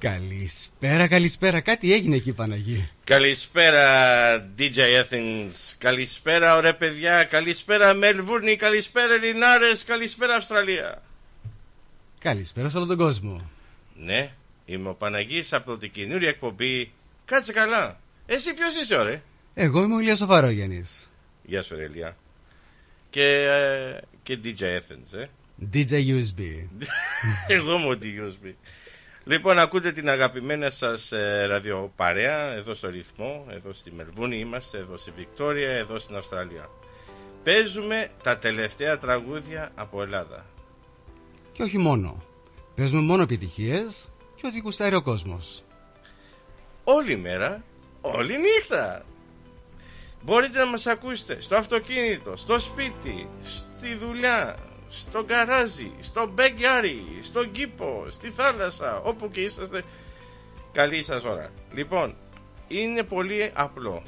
Καλησπέρα, καλησπέρα. Κάτι έγινε εκεί, Παναγί. Καλησπέρα, DJ Athens. Καλησπέρα, ωραία παιδιά. Καλησπέρα, Μελβούρνη. Καλησπέρα, Λινάρες. Καλησπέρα, Αυστραλία. Καλησπέρα σε όλο τον κόσμο. Ναι, είμαι ο Παναγής από την καινούργια εκπομπή. Κάτσε καλά. Εσύ ποιος είσαι, ωραία; Εγώ είμαι ο Ηλίας Σοφαρόγεννης. Γεια σου, ρε Ηλία. Και, ε, και DJ Athens, ε. DJ USB. Εγώ είμαι ο USB. Λοιπόν, ακούτε την αγαπημένη σας ε, ραδιοπαρέα εδώ στο ρυθμό, εδώ στη Μελβούνη είμαστε, εδώ στη Βικτόρια, εδώ στην Αυστραλία. Παίζουμε τα τελευταία τραγούδια από Ελλάδα. Και όχι μόνο. Παίζουμε μόνο επιτυχίες και ό,τι κουστάρει ο κόσμος. Όλη μέρα, όλη νύχτα. Μπορείτε να μας ακούσετε στο αυτοκίνητο, στο σπίτι, στη δουλειά, στο γκαράζι, στο μπέγκιάρι, στον κήπο, στη θάλασσα, όπου και είσαστε. Καλή σας ώρα. Λοιπόν, είναι πολύ απλό.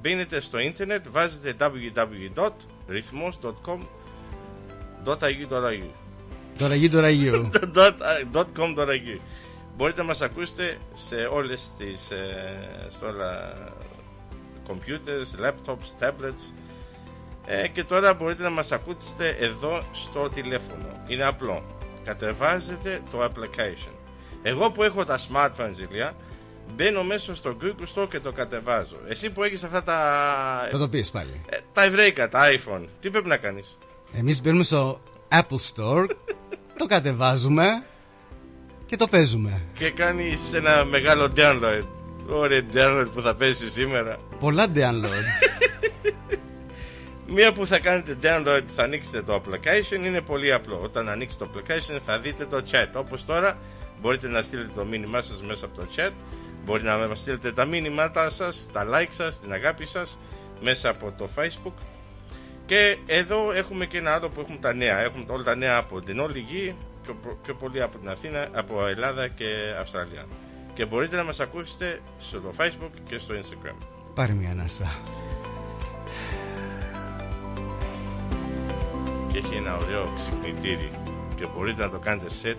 Μπαίνετε στο ίντερνετ, βάζετε www.rhythmos.com.au Τώρα γη, τώρα γη. .com.au Μπορείτε να μας ακούσετε σε όλες τις ε, στο όλα computers, laptops, tablets ε, και τώρα μπορείτε να μας ακούσετε εδώ στο τηλέφωνο. Είναι απλό. Κατεβάζετε το application. Εγώ που έχω τα smartphones, Ζηλία, μπαίνω μέσα στο Google Store και το κατεβάζω. Εσύ που έχεις αυτά τα... Θα το πεις πάλι. Ε, τα ευρέικα, τα iPhone. Τι πρέπει να κάνεις; Εμείς μπαίνουμε στο Apple Store, το κατεβάζουμε και το παίζουμε. Και κάνεις ένα μεγάλο download. Ωραία download που θα πέσει σήμερα. Πολλά downloads. Μία που θα κάνετε download θα ανοίξετε το application είναι πολύ απλό. Όταν ανοίξετε το application θα δείτε το chat. Όπως τώρα μπορείτε να στείλετε το μήνυμά σας μέσα από το chat. Μπορείτε να μας στείλετε τα μήνυματά σας, τα like σας, την αγάπη σας μέσα από το facebook. Και εδώ έχουμε και ένα άλλο που έχουμε τα νέα. Έχουμε όλα τα νέα από την όλη γη και πολύ από την Αθήνα, από Ελλάδα και Αυστραλία. Και μπορείτε να μας ακούσετε στο facebook και στο instagram. Πάρε μια ανάσα. Και έχει ένα ωραίο ξυπνητήρι και μπορείτε να το κάνετε set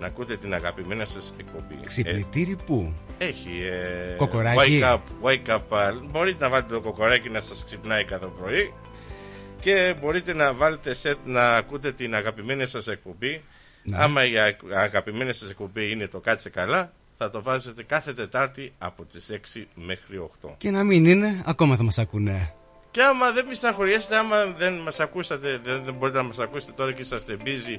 να ακούτε την αγαπημένη σας εκπομπή. Ξυπνητήρι πού; Έχει. Ε, κοκοράκι. Wake up, wake up. Μπορείτε να βάλετε το κοκοράκι να σας ξυπνάει κάθε πρωί και μπορείτε να βάλετε set να ακούτε την αγαπημένη σας εκπομπή. Ναι. Άμα η αγαπημένη σας εκπομπή είναι το κάτσε καλά, θα το βάζετε κάθε Τετάρτη από τις 6 μέχρι 8. Και να μην είναι, ακόμα θα μας ακούνε. Και άμα δεν με στεναχωριέστε, άμα δεν μας ακούσατε, δεν, δεν μπορείτε να μας ακούσετε τώρα και είσαστε busy,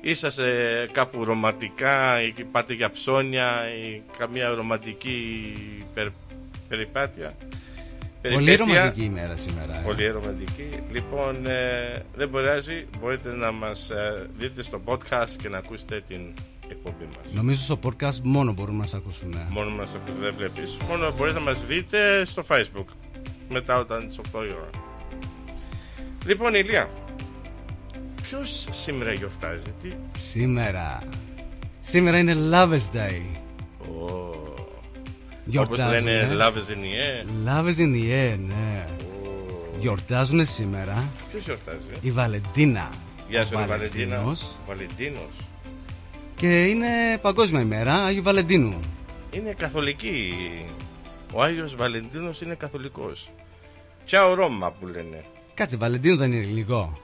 είσαστε κάπου ρομαντικά ή πάτε για ψώνια ή καμία ρομαντική περ, περιπάτεια. Πολύ ρομαντική ημέρα σήμερα. Ε. Πολύ ρομαντική. Λοιπόν, ε, δεν πειράζει, μπορείτε να μας ε, δείτε στο podcast και να ακούσετε την εκπομπή μας. Νομίζω στο podcast μόνο μπορούν να μας ακούσουν. Μόνο μας ακούσουν, δεν βλέπεις. Μόνο μπορείτε να μας δείτε στο facebook μετά όταν τις 8 η ώρα. Λοιπόν, Ηλία, ποιος σήμερα γιορτάζει, τι; Σήμερα. Σήμερα είναι Love's Day. Oh. Όπως λένε Love is in the air. Love is in the air, ναι. Oh. Γιορτάζουν σήμερα. Ποιος γιορτάζει; Η Βαλεντίνα. Γεια σου, Βαλεντίνος. Βαλεντίνος. Και είναι παγκόσμια ημέρα Άγιου Βαλεντίνου. Είναι καθολική. Ο Άγιος Βαλεντίνος είναι καθολικός. Τσάο Ρώμα που λένε. Κάτσε, Βαλεντίνος δεν είναι ελληνικό.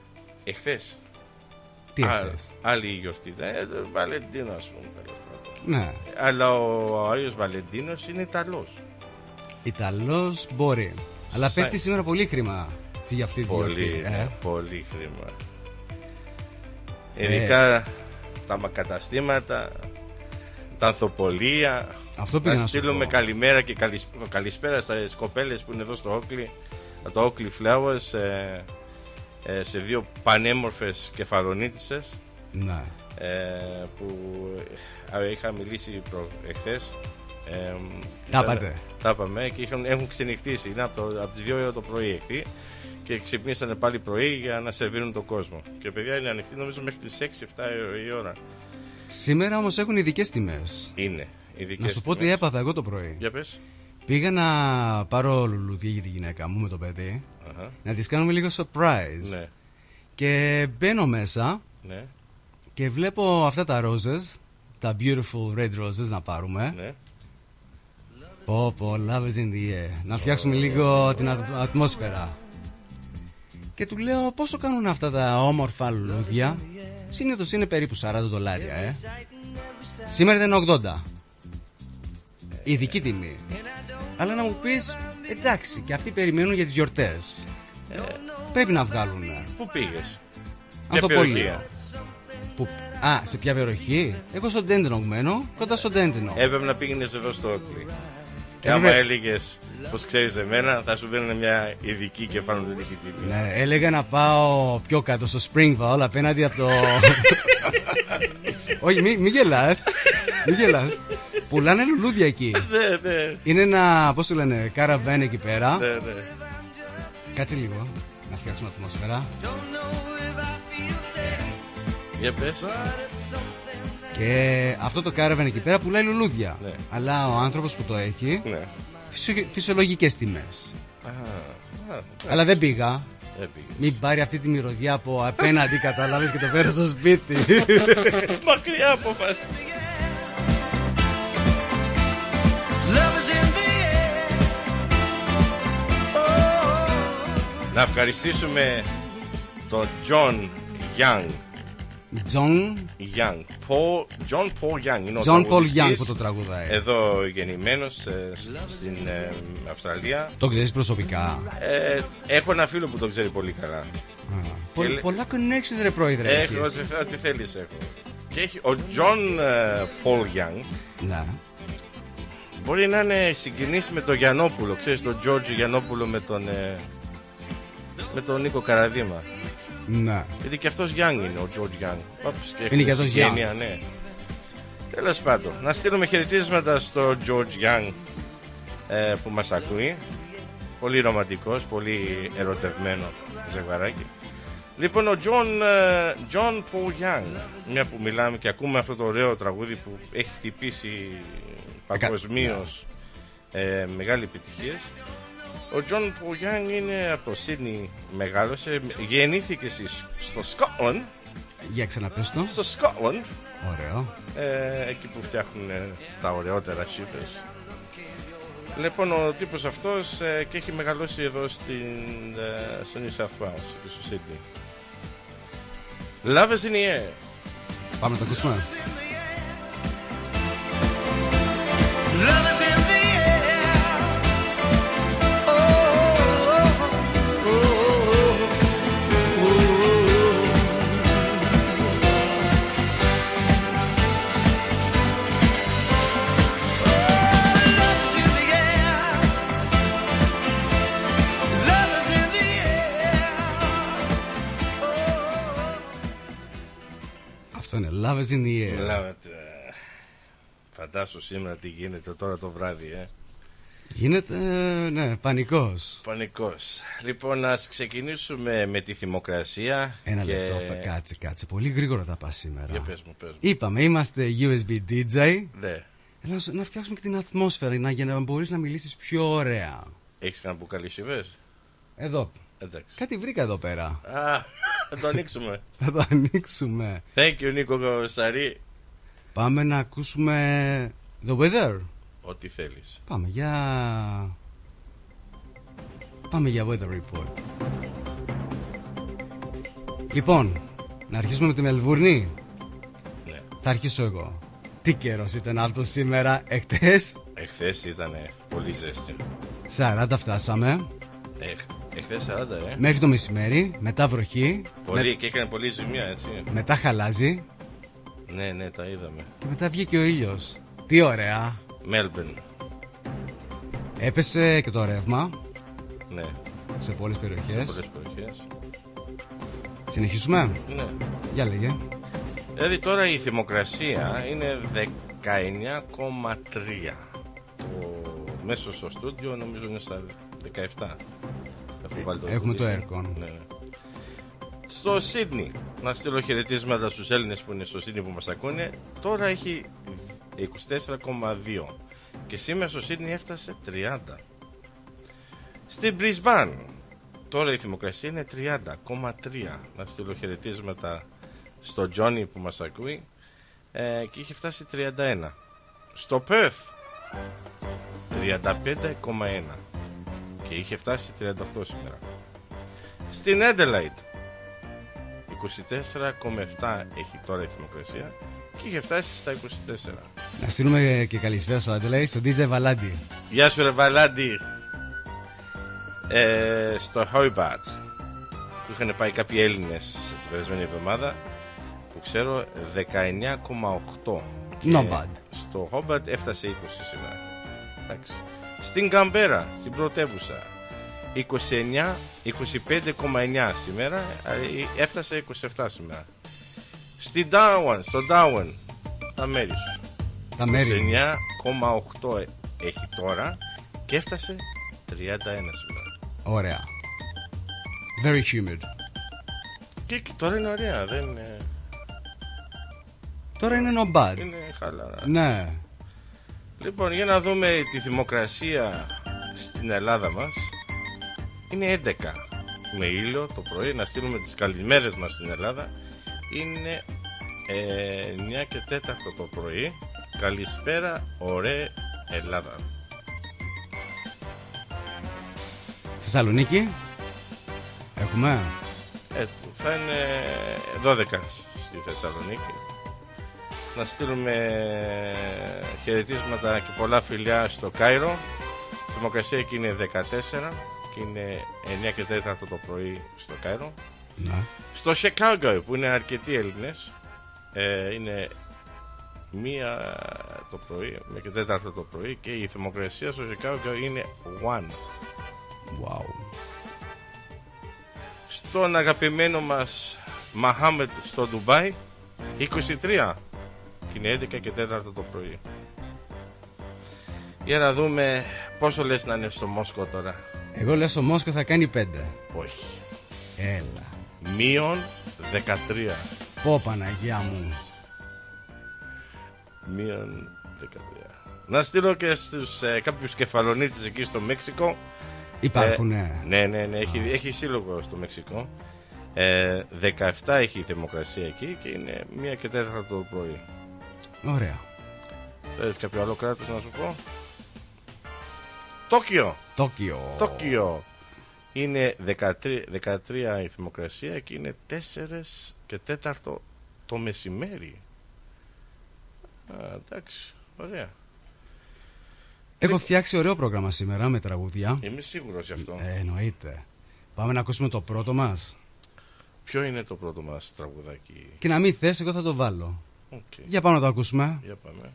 Εχθές. Τι εχθές; Άλλη γιορτή. Ε, Βαλεντίνος, ας πούμε. Ναι. Αλλά ο Άγιος Βαλεντίνος είναι Ιταλός. Ιταλός μπορεί. Αλλά Σα... πέφτει σήμερα πολύ χρήμα για αυτή τη πολύ, γιορτή. Ε. Πολύ χρήμα. Ειδικά τα μακαταστήματα, τα ανθοπολία. Αυτό πήγα να στείλουμε καλημέρα και καλησπέρα στα κοπέλες που είναι εδώ στο Όκλι το Oakley Flowers ε, ε, σε δύο πανέμορφες κεφαλονίτισες ναι. ε, που ε, είχα μιλήσει προ, εχθές ε, τα είπατε. τα είπαμε και είχαν, έχουν ξενυχτήσει. Είναι από, το, από τις 2 το πρωί εχθή και ξυπνήσανε πάλι πρωί για να σερβίρουν τον κόσμο. Και παιδιά είναι ανοιχτή νομίζω μέχρι τις 6-7 η ώρα. Σήμερα όμως έχουν ειδικές τιμές. Είναι Να σου πω τι έπαθα εγώ το πρωί Για πες Πήγα να πάρω λουλουδί για τη γυναίκα μου με το παιδί. Να της κάνουμε λίγο surprise. Ναι. Και μπαίνω μέσα ναι. και βλέπω αυτά τα ρόζες τα Beautiful Red Roses να πάρουμε. Ναι. Πω πω, love is in the air. Να φτιάξουμε λίγο την ατ- ατμόσφαιρα. Και του λέω πόσο κάνουν αυτά τα όμορφα λουλούδια; Συνήθως είναι περίπου 40 δολάρια, ε. Σήμερα ήταν 80. Ειδική τιμή. Αλλά να μου πεις, εντάξει, και αυτοί περιμένουν για τις γιορτές. Πρέπει να βγάλουν. Πού πήγες; Ανθοπολείο. Που... Α, σε ποια περιοχή; Εγώ στο Ντέντενο μένω, κοντά στο Ντέντενο. Έπρεπε να πήγαινες εδώ στο Oakley. Και Έπρεπε- άμα έλεγες πως ξέρεις εμένα, θα σου δίνουν μια ειδική κεφαλαιοδοτική τιμή. Ναι, έλεγα να πάω πιο κάτω στο Springvale απέναντι από το. Όχι, μην μη γελάς Μη γελάς Πουλάνε λουλούδια εκεί. Ναι, ναι, Είναι ένα, πώς το λένε, καραβέν εκεί πέρα. ναι, ναι. Κάτσε λίγο να φτιάξουμε ατμόσφαιρα. Για πες. Και αυτό το κάραβεν εκεί πέρα πουλάει λουλούδια. Ναι. Αλλά ο άνθρωπος που το έχει, Ναι. φυσιο- φυσιολογικές τιμές. Α, α, Αλλά δεν πήγα. έπηγε. Μην πάρει αυτή τη μυρωδιά από απέναντι, κατάλαβες και το φέρω στο σπίτι. Μακριά απόφαση. Να ευχαριστήσουμε τον John Young. John, Young. Paul, John Paul Young. Είναι ο John Paul τραγουδιστής. Young που το τραγουδάει. Εδώ γεννημένος ε, σ- στην ε, Αυστραλία. Το ξέρεις προσωπικά; Ε, έχω ένα φίλο που το ξέρει πολύ καλά. Α, πο- λέ- πολλά connections ρε πρόεδρε Έχω έχεις. ό,τι, ό,τι θέλεις έχω. Και έχει, ο John ε, Paul Young Ναι. μπορεί να είναι συγκινήσει με τον Γιαννόπουλο. Ξέρεις τον George Γιαννόπουλο με τον, ε, με τον Νίκο Καραδίμα. Ναι. Γιατί και αυτός Young είναι ο George Young. Όπως και Είναι και έχουν αυτός συγγένεια, ναι. Τέλος πάντων, να στείλουμε χαιρετίσματα στο George Young ε, που μας ακούει. Πολύ ρομαντικός, πολύ ερωτευμένο ζευγαράκι. Λοιπόν, ο John, ε, John Paul Young, μια που μιλάμε και ακούμε αυτό το ωραίο τραγούδι που έχει χτυπήσει παγκοσμίως ε, μεγάλη επιτυχία. Ο John Paul Young είναι από Σίδνη, μεγάλωσε, γεννήθηκε στις- στο Scotland, Για ξαναπες το. στο Scotland, Ωραίο. ε, εκεί που φτιάχνουν ε, τα ωραιότερα σίπες. Λοιπόν, ο τύπος αυτός ε, και έχει μεγαλώσει εδώ στην, ε, στο New South Wales και στο Sydney. Love is in the air. Πάμε να το ακούσουμε. love Love is in the air. Love it. ε, Φαντάσου σήμερα τι γίνεται τώρα το βράδυ, ε. Γίνεται, ναι, πανικός. Πανικός. Λοιπόν, ας ξεκινήσουμε με τη θυμοκρασία. Ένα και... λεπτό, πα- κάτσε, κάτσε. Πολύ γρήγορα τα πας Για σήμερα. πες μου, πες μου. Είπαμε, είμαστε USB DJ. Ναι. Έλα, σ- να φτιάξουμε και την ατμόσφαιρα να, για να μπορείς να μιλήσεις πιο ωραία. Έχεις κανένα μπουκάλι σιβές; Εδώ. Εντάξει. Κάτι βρήκα εδώ πέρα. Α, θα το ανοίξουμε. Θα το ανοίξουμε. Thank you, Νίκο Σαρή. Πάμε να ακούσουμε The Weather. Ό,τι θέλεις. Πάμε για... Πάμε για Weather Report. Λοιπόν, να αρχίσουμε με τη Μελβούρνη. Ναι. Θα αρχίσω εγώ. Τι καιρός ήταν αυτό σήμερα, εχθές; Εχθές ήταν πολύ ζέστη. 40 φτάσαμε. Εχ, εχθές 40, ε. Μέχρι το μεσημέρι, μετά βροχή. Πολύ και έκανε πολύ ζημιά, έτσι. με- μετά χαλάζει. Ναι, ναι, τα είδαμε. Και μετά βγήκε ο ήλιος. Τι ωραία. Μέλμπεν. Έπεσε και το ρεύμα Ναι, σε πολλές σε περιοχές. πολλές περιοχές. Συνεχίσουμε; Ναι. Για λέγε. Δηλαδή τώρα η θερμοκρασία είναι 19,3. Το μέσο στο στούντιο νομίζω είναι στα 17. Έχω βάλει έχουμε το condition. aircon. Ναι, ναι. Στο Σίδνη, να στείλω χαιρετίσματα στους Έλληνες που είναι στο Σίδνη που μας ακούνε, τώρα έχει 24,2 και σήμερα στο Σίδνη έφτασε 30. Στην Brisbane, τώρα η θερμοκρασία είναι 30,3. Να στείλω χαιρετίσματα στο Τζόνι που μας ακούει. ε, και είχε φτάσει 31. Στο Perth 35,1 και είχε φτάσει 38 σήμερα. Στην Adelaide 24,7 έχει τώρα η θερμοκρασία και είχε φτάσει στα 24. Να στείλουμε και καλησπέρα στο Adelaide, στον DJ Βαλάντι. Γεια σου ρε Βαλάντι ε, Στο Hobart Που είχαν πάει κάποιοι Έλληνες Την περασμένη εβδομάδα Που ξέρω 19,8 Και Not bad. Στο Hobart έφτασε 20 σήμερα Εντάξει. Στην Καμπέρα Στην πρωτεύουσα 29, 25,9 σήμερα ε, Έφτασε 27 σήμερα Στην Darwin Στο Darwin Τα μέρη σου Τα μέρη. 9,8 έχει τώρα και έφτασε 31 σήμερα. Ωραία. Very humid. Και, και τώρα είναι ωραία, δεν είναι, Τώρα είναι not bad. είναι χαλαρά. Ναι. Λοιπόν, για να δούμε τη δημοκρασία στην Ελλάδα μας. Είναι 11 με ήλιο το πρωί, να στείλουμε τις καλημέρες μας στην Ελλάδα. Είναι ε, 9 και 4 το πρωί. Καλησπέρα, ωραία Ελλάδα. Θεσσαλονίκη. Έχουμε. Ε, θα είναι 12 στη Θεσσαλονίκη. Να στείλουμε χαιρετίσματα και πολλά φιλιά στο Κάιρο. Η θερμοκρασία εκεί είναι 14 και είναι 9 και 4 το πρωί στο Κάιρο. Ναι. Στο Σεκάγκο που είναι αρκετοί Έλληνες ε, είναι μία το πρωί, με και τέταρτο το πρωί και η θερμοκρασία στο Σεκάγκο είναι 1. Wow. Στον αγαπημένο μας Μαχάμετ στο Ντουμπάι 23 και είναι 11 και 4 το πρωί Για να δούμε πόσο λες να είναι στο Μόσκο τώρα Εγώ λέω στο Μόσκο θα κάνει 5. Όχι Έλα. Μείον 13 Πω Παναγία μου. Μείον 13 Να στείλω και στους ε, κάποιους κεφαλονίτες εκεί στο Μέξικο Υπάρχουν, Ε, ναι. Ναι, ναι, ναι, έχει, έχει σύλλογο στο Μεξικό. Ε, 17 έχει η θερμοκρασία εκεί και είναι 1 και 4 το πρωί. Ωραία. Θέλεις κάποιο άλλο κράτος να σου πω; Τόκιο! Τόκιο. Τόκιο! Είναι 13, 13 η θερμοκρασία και είναι 4 και 4 το μεσημέρι. Α, εντάξει, ωραία. Έχω φτιάξει ωραίο πρόγραμμα σήμερα με τραγούδια. Είμαι σίγουρος γι' αυτό. Ε, εννοείται. Πάμε να ακούσουμε το πρώτο μας. Ποιο είναι το πρώτο μας τραγουδάκι; Και να μην θες, εγώ θα το βάλω. Οκ, Για πάμε να το ακούσουμε. για πάμε.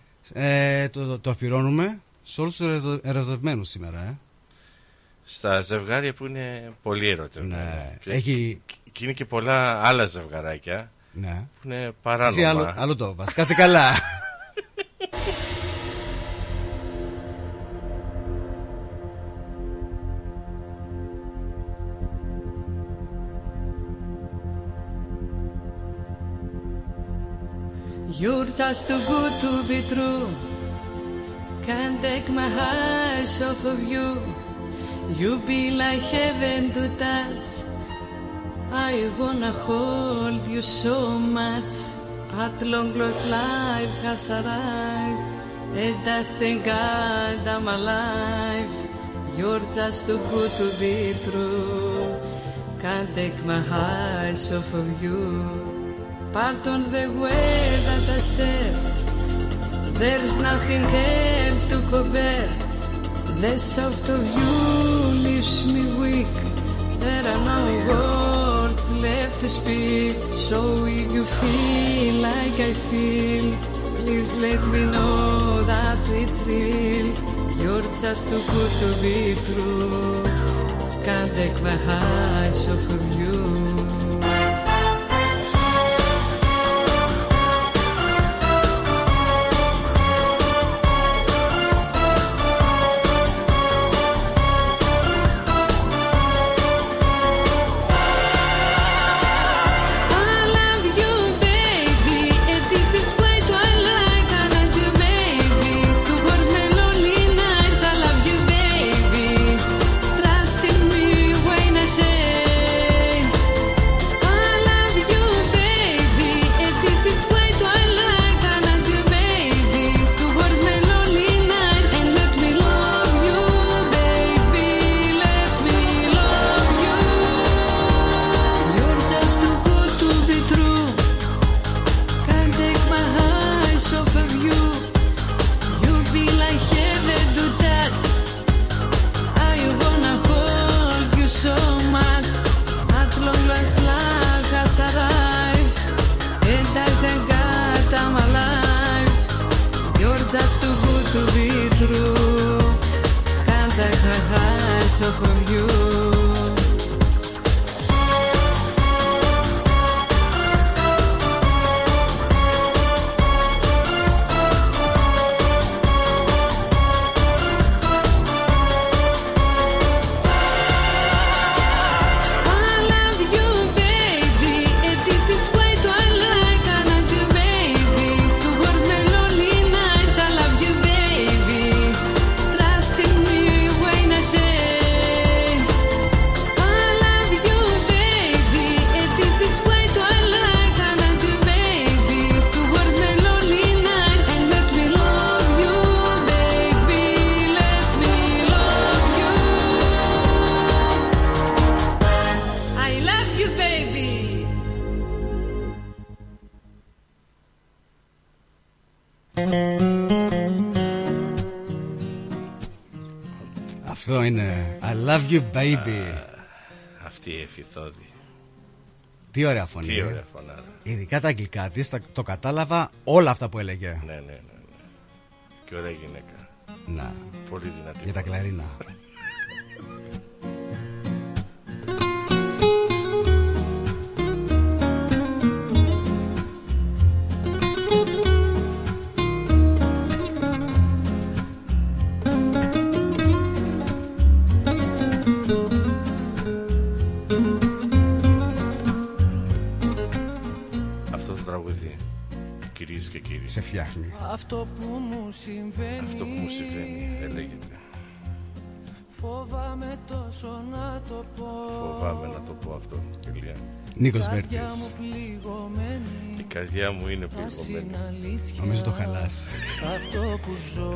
Ε, το, το, το αφιερώνουμε σε όλους τους ερω- ερωτευμένους σήμερα. Ε. Στα ζευγάρια που είναι πολύ ερωτευμένα. Ναι. Και, Έχει... και είναι και πολλά άλλα ζευγαράκια Ναι. που είναι Εσύ παράνομα. άλλο, άλλο το πας. Κάτσε καλά. You're just too good to be true. Can't take my eyes off of you. You be like heaven to touch. I wanna hold you so much. At long lost life has arrived. And I thank God I'm alive. You're just too good to be true. Can't take my eyes off of you. Pardon the way that I stare. There's nothing else to compare. The soft of you leaves me weak. There are no words left to speak. So if you feel like I feel, please let me know that it's real. You're just too good to be true. Can't take my eyes off of you. You, baby. Αυτή η εφηθόδη. Τι ωραία φωνή. Τι ωραία φωνάρα. Ειδικά τα αγγλικά της, το κατάλαβα όλα αυτά που έλεγε. Ναι, ναι, ναι. ναι. Και ωραία γυναίκα. Να, Πολύ δυνατή. για τα κλαρίνα. Νίκος Καρδιά Βέρτης. μου πληγωμένη Η καρδιά μου είναι Ας πληγωμένη. είναι αλήθεια Νομίζω το χαλάς. Αυτό που ζω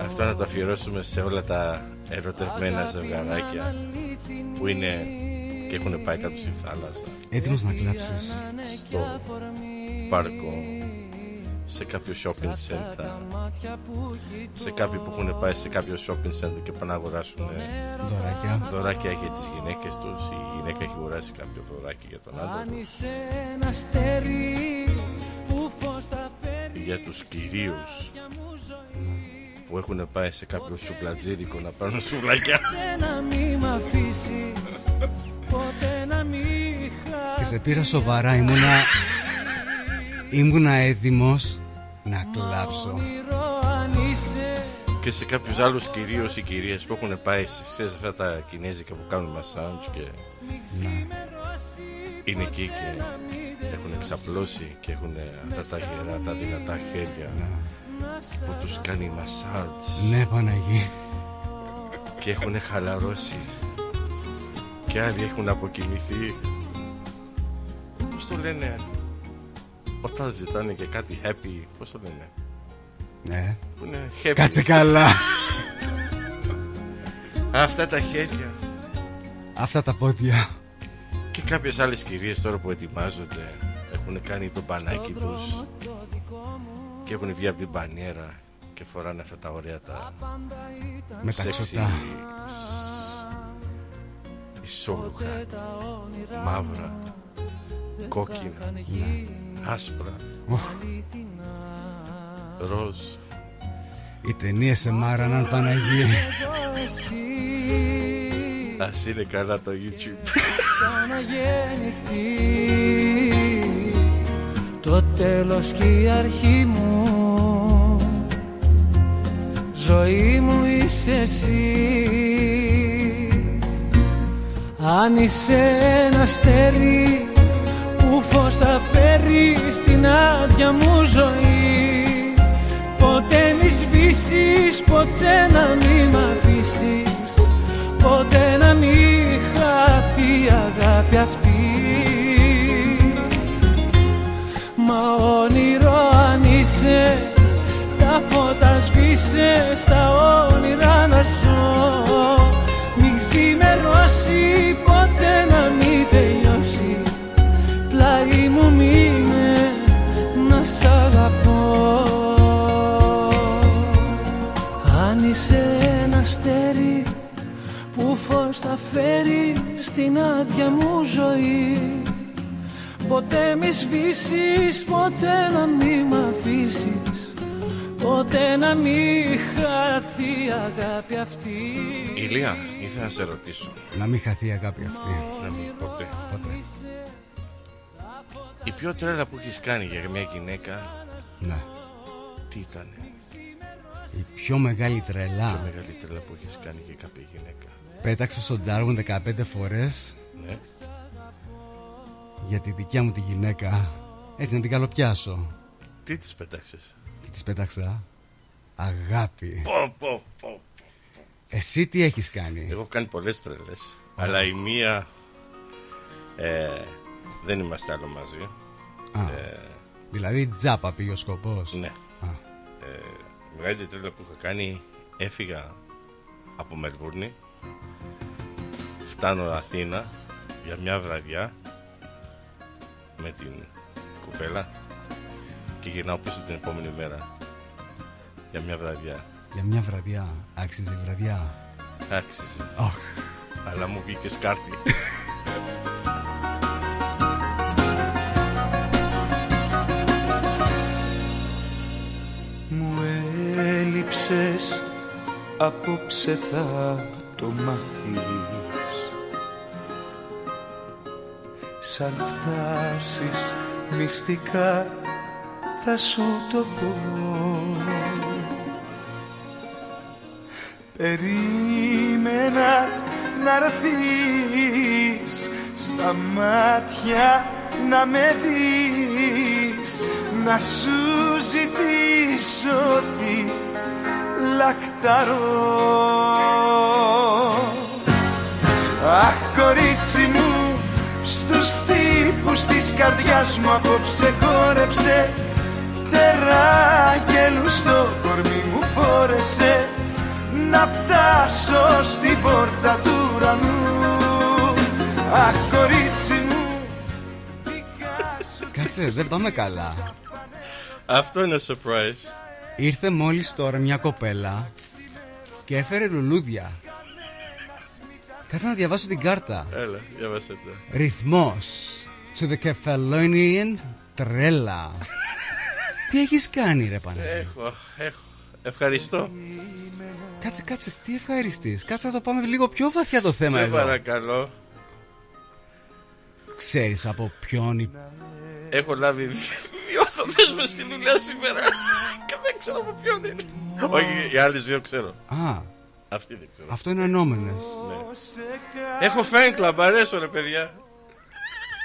Αυτό να το αφιερώσουμε σε όλα τα ερωτευμένα Αγάπη ζευγαράκια αλήθινη που είναι και έχουν πάει κάτω στη θάλασσα, Έτοιμος να κλάψεις. στο πάρκο, σε κάποιο shopping center, μάτια που σε κάποιοι που έχουν πάει σε κάποιο shopping center και πάνε να αγοράσουν Δωράκια. δωράκια για τις γυναίκες τους. Η γυναίκα έχει αγοράσει κάποιο δωράκι για τον άντρα Αν του. είσαι ένα αστέρι που φως θα φέρει Για τους κυρίους μου ζωή που έχουν πάει σε κάποιο σουβλατζίδικο να πάρουν σουβλάκια. Ποτέ να μη μ' αφήσεις Ποτέ να μη Και σε πήρα σοβαρά, ήμουνα. Ήμουνα έτοιμος να κλάψω. χαμονηρώ αν είσαι. Και σε κάποιους άλλους κυρίους ή κυρίες που έχουν πάει σε ξέρεις, αυτά τα κινέζικα που κάνουν μασάντζ και είναι εκεί και έχουν εξαπλώσει και έχουν αυτά τα γερά, τα δυνατά χέρια που τους κάνει μασάντζ. Ναι, Παναγί. και έχουν χαλαρώσει. Και άλλοι έχουν αποκοιμηθεί. Πώς το λένε όταν ζητάνε και κάτι happy πώς το λένε; Ναι. που είναι happy Κάτσε καλά. αυτά τα χέρια Αυτά τα πόδια. και κάποιες άλλες κυρίες τώρα που ετοιμάζονται έχουν κάνει το μπανάκι τους και έχουν βγει από την μπανιέρα και φοράνε αυτά τα ωραία τα Με τα σεξι ξωτά. ισόρουχα μαύρα κόκκινα άσπρα. Ροζ Οι ταινίε σε μάραναν Παναγί. ας είναι καλά το YouTube. Ξαναγεννηθεί. Το τέλος και η αρχή μου. Ζωή μου είσαι εσύ. Αν είσαι ένας αστέρι που φως θα φέρει στην άδεια μου ζωή. Ποτέ μη σβήσεις, ποτέ να μη μ' αφήσεις. Ποτέ να μη χαθεί η αγάπη αυτή. Μα όνειρο αν είσαι Τα φώτα σβήσε στα όνειρα να ζω. Μην ξημερώσει ποτέ να μην θα φέρει στην άδεια μου ζωή Ποτέ μη σβήσεις, ποτέ να μη μ' αφήσεις Ποτέ να μην χαθεί η αγάπη αυτή Ηλία, ήθελα να σε ρωτήσω. Να μην χαθεί η αγάπη αυτή. Να μην ποτέ. Ποτέ. Η πιο τρέλα που έχεις κάνει για μια γυναίκα, Ναι. τι ήταν. Η πιο μεγάλη Η τρελά. μεγάλη τρέλα που έχεις κάνει για κάποια γυναίκα. Πέταξα στον Darwin 15 φορές Ναι. για τη δικιά μου τη γυναίκα. Έτσι να την καλοπιάσω. Τι της πετάξε. Και της πέταξα; Αγάπη. Πω, πω, πω. Εσύ τι έχεις κάνει; Εγώ έχω κάνει πολλές τρελές. Αλλά η μία. Ε, δεν είμαστε άλλο μαζί. Α, δηλαδή τζάπα πήγε ο σκοπός. Ναι. Α, Ε, η μεγαλύτερη τρέλα που είχα κάνει, έφυγα από Μελβούρνη. Φτάνω Αθήνα για μια βραδιά με την κουπέλα και γυρνάω πίσω την επόμενη μέρα για μια βραδιά. για μια βραδιά. Άξιζε η βραδιά. Άξιζε. Αχ, Αλλά μου βγήκε σκάρτη. Μου έλειψες απόψε θα το μάθεις Σαν φτάσεις μυστικά θα σου το πω. Περίμενα να έρθεις στα μάτια να με δεις να σου ζητήσω τη λακταρό. Αχ κορίτσι μου στους χτύπους της καρδιάς μου απόψε χόρεψε φτερά και στο κορμί μου φόρεσε να φτάσω στην πόρτα του ουρανού Αχ κορίτσι μου δικά σου κάτσε, δεν πάμε καλά. Αυτό είναι surprise. Ήρθε μόλις τώρα μια κοπέλα και έφερε λουλούδια. Κάτσε να διαβάσω την κάρτα. Έλα, διάβασε τα. Ρυθμός to the Kefalonian τρέλα. τι έχεις κάνει ρε πανέ. Έχω, έχω. Ευχαριστώ. Κάτσε, κάτσε, τι ευχαριστείς; Κάτσε να το πάμε λίγο πιο βαθιά το θέμα Σε εδώ. παρακαλώ. Ξέρεις από ποιον η... Έχω λάβει δύο οδοντές με στη δουλειά σήμερα και δεν ξέρω από ποιον είναι. Όχι, οι άλλες δύο ξέρω. Α, Αυτή δεν ξέρω. αυτό είναι ενόμενες. Έχω fan club, αρέσω ρε παιδιά.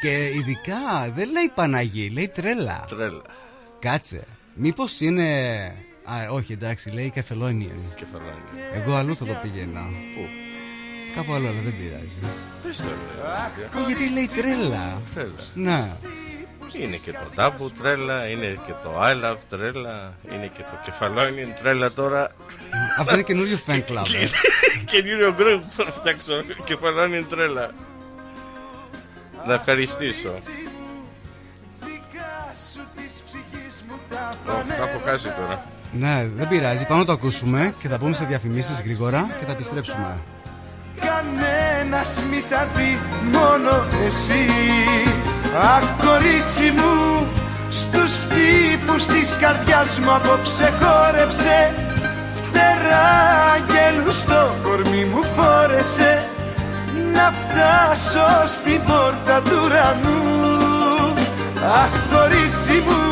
Και ειδικά δεν λέει Παναγί, λέει τρέλα. Τρέλα. Κάτσε. Μήπως είναι... Α, όχι εντάξει, λέει Kefalonian. Κεφαλάνια. Εγώ αλλού θα το πήγαινα. Πού; Κάπου άλλο, αλλά δεν πειράζει. Πες το ρε. Ε, γιατί λέει τρέλα. Τρέλα. Να. Είναι και το Double τρέλα, είναι και το I love τρέλα, είναι και το κεφαλόνι τρέλα τώρα. Αυτό είναι καινούριο fan club. ε. Καινούριο group θα φτιάξω. Κεφαλόνι τρέλα. Να ευχαριστήσω. δικά σου της ψυχής μου τα Ω, Τα έχω χάσει τώρα. Ναι, δεν πειράζει. Πάμε να το ακούσουμε και θα πούμε σε διαφημίσεις γρήγορα και θα επιστρέψουμε. Κανένας μη τα δει μόνο εσύ Αχ κορίτσι μου Στους χτύπους της καρδιάς μου απόψε χόρεψε Φτερά αγγέλου στο κορμί μου φόρεσε Να φτάσω στην πόρτα του ουρανού. Αχ κορίτσι μου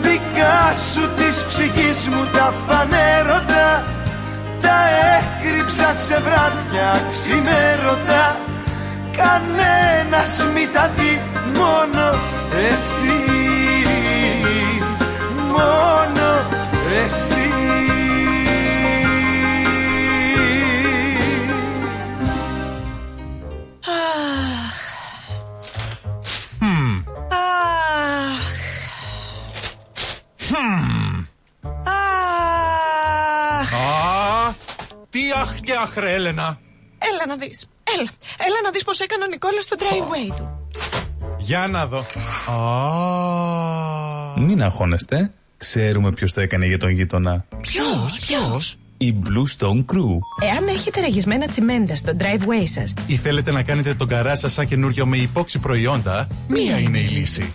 Δικά σου της ψυχής μου τα φανέρωτα. Τα έκρυψα σε βράδια ξημέρωτα. Κανένας μη τα δει μόνο εσύ. Μόνο εσύ Α, τι αχ και αχ ρε Έλενα Έλα να δεις. Έλα. Έλα να δεις πως έκανε ο Νικόλας στο driveway του. Για να δω Α, Μην αγχώνεστε. Ξέρουμε ποιος το έκανε για τον γείτονα. Ποιος, ποιος; Η Blue Stone Crew. Εάν έχετε ραγισμένα τσιμέντα στο driveway σας, Ή θέλετε να κάνετε τον καρά σας σαν καινούριο με υπόξι προϊόντα Μία είναι η λύση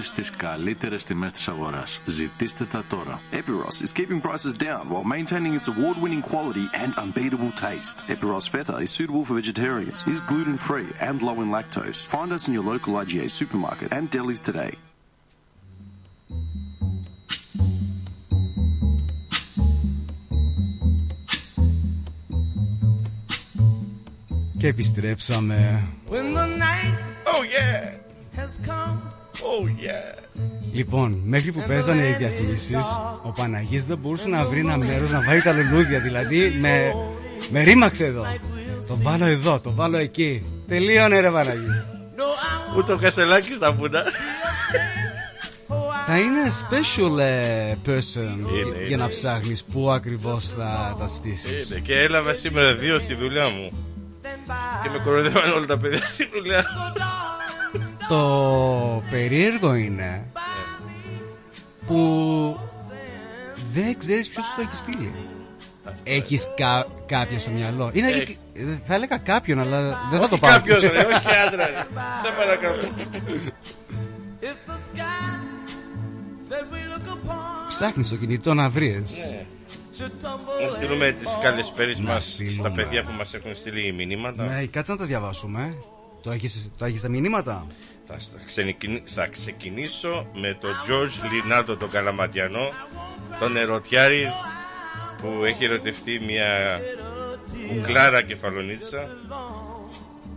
στις καλύτερες τιμές της αγοράς. Ζητήστε τα τώρα. Epiros is keeping prices down while maintaining its award-winning quality and unbeatable taste. Epiros Feta is suitable for vegetarians, is gluten-free and low in lactose. Find us in your local IGA supermarket and delis today. Και επιστρέψαμε. When the night Oh yeah! has come. Oh yeah! Λοιπόν, μέχρι που παίζανε οι διαφημίσεις, ο Παναγής δεν μπορούσε να βρει ένα μέρος να βάλει τα λουλούδια. Δηλαδή, με, με ρήμαξε εδώ. Το βάλω εδώ, το βάλω εκεί. Τελείωνε ρε Παναγή. Ούτε ο Κασελάκης τα πούντα. Θα είναι special ε, person Είναι, για να είναι. ψάχνεις πού ακριβώς θα τα στήσεις. Είναι. Και έλαβα σήμερα δύο στη δουλειά μου. Και με κοροϊδεύαν όλα τα παιδιά στη δουλειά. Το περίεργο είναι που δεν ξέρεις ποιος σου το έχει στείλει. Έχεις κα, κάποιον στο μυαλό. Είναι, Έχει. θα έλεγα κάποιον, αλλά δεν θα το Όχι πάω. κάποιος ρε, όχι και άντρα ρε. Σε παρακαλώ. Ψάχνεις το κινητό να βρεις. Ναι. Να στείλουμε τις καλησπέρες Να μας στείλουμε. στα παιδιά που μας έχουν στείλει μηνύματα. Ναι, κάτσε να τα διαβάσουμε. Το έχεις, το έχεις τα μηνύματα; Θα, στα- ξενικι- θα ξεκινήσω με τον George Λινάρντο τον Καλαματιανό, τον ερωτιάρη που έχει ερωτευτεί μια κουκλάρα κεφαλονίτσα.